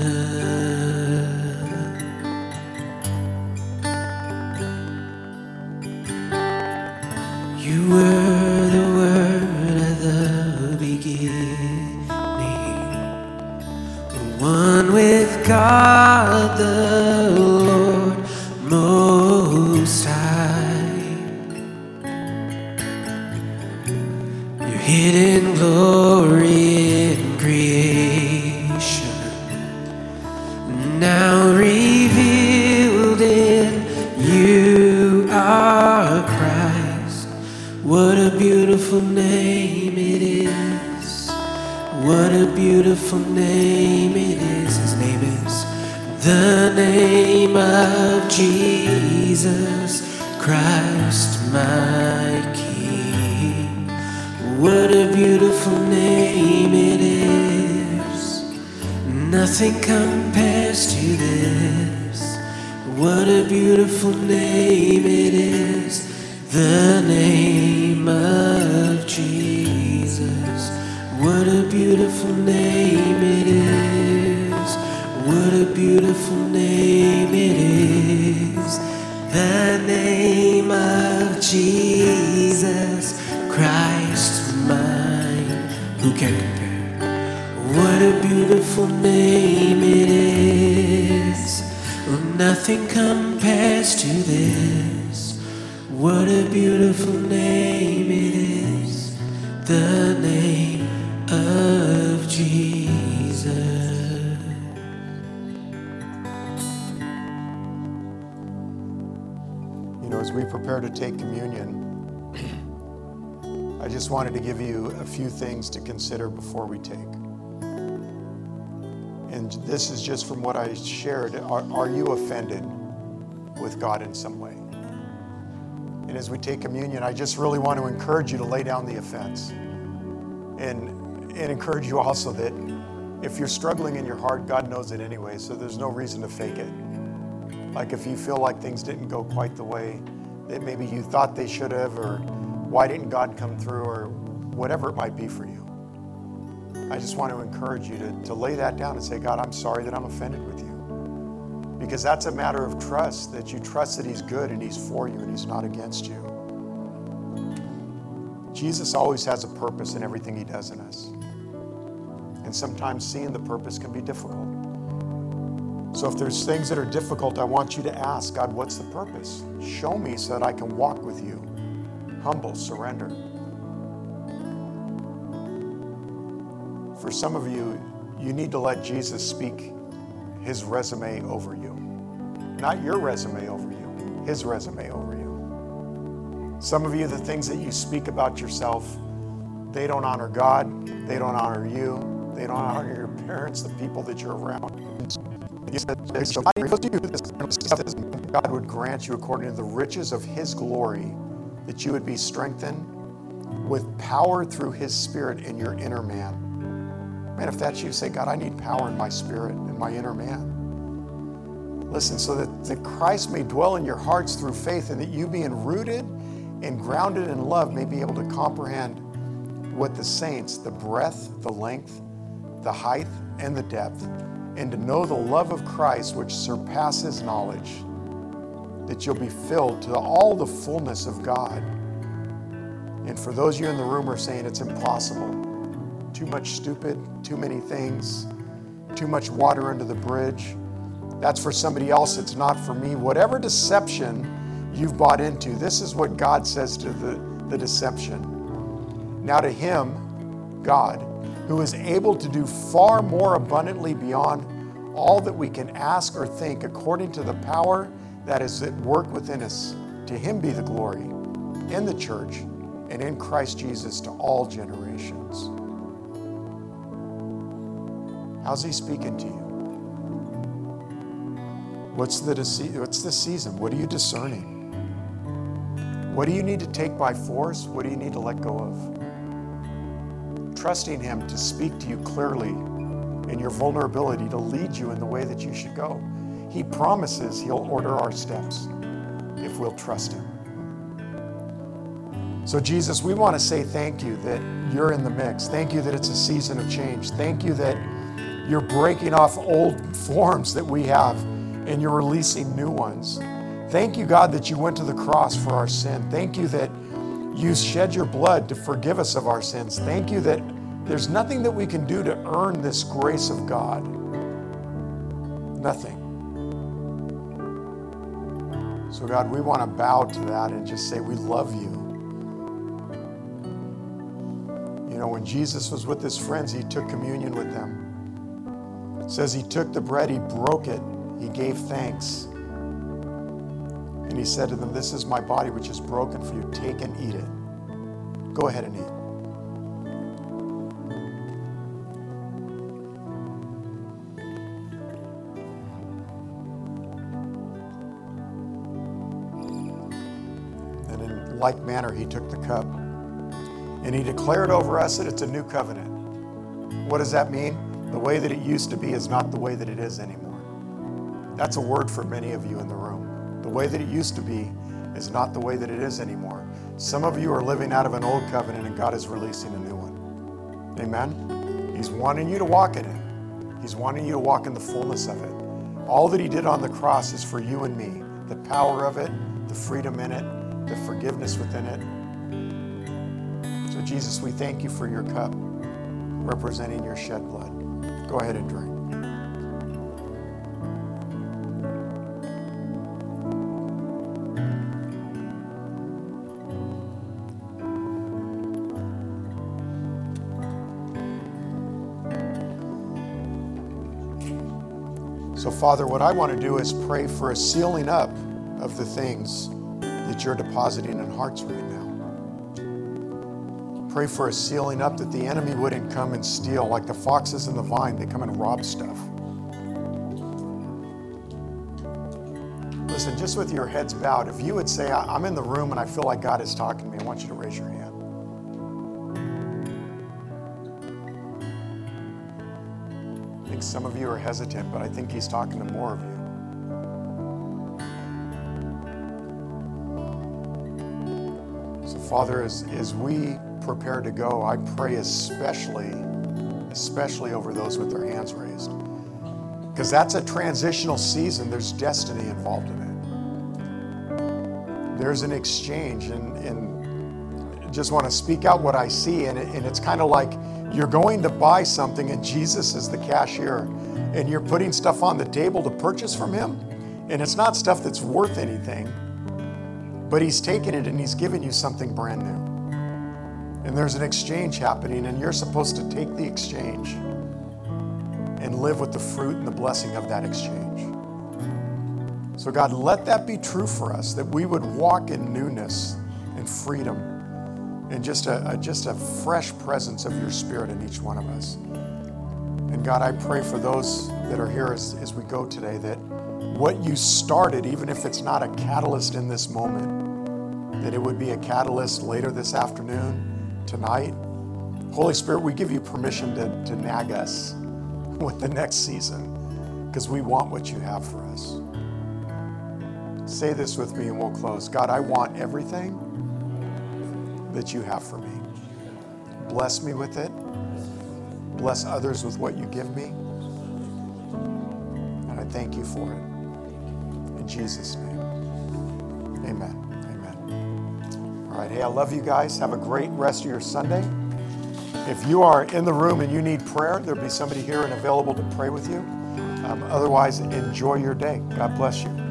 Things to consider before we take. And this is just from what I shared. Are, are you offended with God in some way? And as we take communion, I just really want to encourage you to lay down the offense. And, and encourage you also that if you're struggling in your heart, God knows it anyway, so there's no reason to fake it. Like if you feel like things didn't go quite the way that maybe you thought they should have, or why didn't God come through, or whatever it might be for you. I just want to encourage you to, to lay that down and say, God, I'm sorry that I'm offended with you. Because that's a matter of trust, that you trust that He's good and He's for you and He's not against you. Jesus always has a purpose in everything He does in us. And sometimes seeing the purpose can be difficult. So if there's things that are difficult, I want you to ask God, what's the purpose? Show me so that I can walk with you. Humble, surrender. For some of you, you need to let Jesus speak his resume over you. Not your resume over you, his resume over you. Some of you, the things that you speak about yourself, they don't honor God, they don't honor you, they don't honor your parents, the people that you're around. God would grant you according to the riches of his glory that you would be strengthened with power through his spirit in your inner man. Man, if that's you, say, God, I need power in my spirit, in my inner man. Listen, so that, that Christ may dwell in your hearts through faith and that you, being rooted and grounded in love, may be able to comprehend what the saints, the breadth, the length, the height, and the depth, and to know the love of Christ which surpasses knowledge, that you'll be filled to all the fullness of God. And for those of you in the room who are saying it's impossible, too much stupid, too many things, too much water under the bridge. That's for somebody else, it's not for me. Whatever deception you've bought into, this is what God says to the, the deception. Now, to Him, God, who is able to do far more abundantly beyond all that we can ask or think, according to the power that is at work within us, to Him be the glory in the church and in Christ Jesus to all generations. How's he speaking to you? What's the, what's the season? What are you discerning? What do you need to take by force? What do you need to let go of? Trusting Him to speak to you clearly in your vulnerability to lead you in the way that you should go. He promises He'll order our steps if we'll trust Him. So, Jesus, we want to say thank you that you're in the mix. Thank you that it's a season of change. Thank you that you're breaking off old forms that we have and you're releasing new ones. Thank you, God, that you went to the cross for our sin. Thank you that you shed your blood to forgive us of our sins. Thank you that there's nothing that we can do to earn this grace of God. Nothing. So, God, we want to bow to that and just say, We love you. You know, when Jesus was with his friends, he took communion with them. It says he took the bread, he broke it, he gave thanks. And he said to them, This is my body which is broken for you. Take and eat it. Go ahead and eat. And in like manner, he took the cup and he declared over us that it's a new covenant. What does that mean? The way that it used to be is not the way that it is anymore. That's a word for many of you in the room. The way that it used to be is not the way that it is anymore. Some of you are living out of an old covenant and God is releasing a new one. Amen? He's wanting you to walk in it. He's wanting you to walk in the fullness of it. All that He did on the cross is for you and me. The power of it, the freedom in it, the forgiveness within it. So, Jesus, we thank you for your cup representing your shed blood. Go ahead and drink. So, Father, what I want to do is pray for a sealing up of the things that you're depositing in hearts right now pray for a sealing up that the enemy wouldn't come and steal like the foxes in the vine. They come and rob stuff. Listen, just with your heads bowed, if you would say, I'm in the room and I feel like God is talking to me, I want you to raise your hand. I think some of you are hesitant, but I think He's talking to more of you. So, Father, as, as we prepare to go, I pray especially, especially over those with their hands raised. Because that's a transitional season, there's destiny involved in it. There's an exchange, and, and just want to speak out what I see. And, it, and it's kind of like you're going to buy something, and Jesus is the cashier. and you're putting stuff on the table to purchase from Him, and it's not stuff that's worth anything, but He's taken it and He's given you something brand new. And there's an exchange happening, and you're supposed to take the exchange and live with the fruit and the blessing of that exchange. So, God, let that be true for us, that we would walk in newness and freedom and just a, a, just a fresh presence of your Spirit in each one of us. And God, I pray for those that are here as, as we go today that what you started, even if it's not a catalyst in this moment, that it would be a catalyst later this afternoon, tonight. Holy Spirit, we give you permission to, to nag us with the next season because we want what you have for us. Say this with me and we'll close. God, I want everything that you have for me. Bless me with it. Bless others with what you give me. And I thank you for it. In Jesus' name. Amen. All right. Hey, I love you guys. Have a great rest of your Sunday. If you are in the room and you need prayer, there'll be somebody here and available to pray with you. Um, otherwise, enjoy your day. God bless you.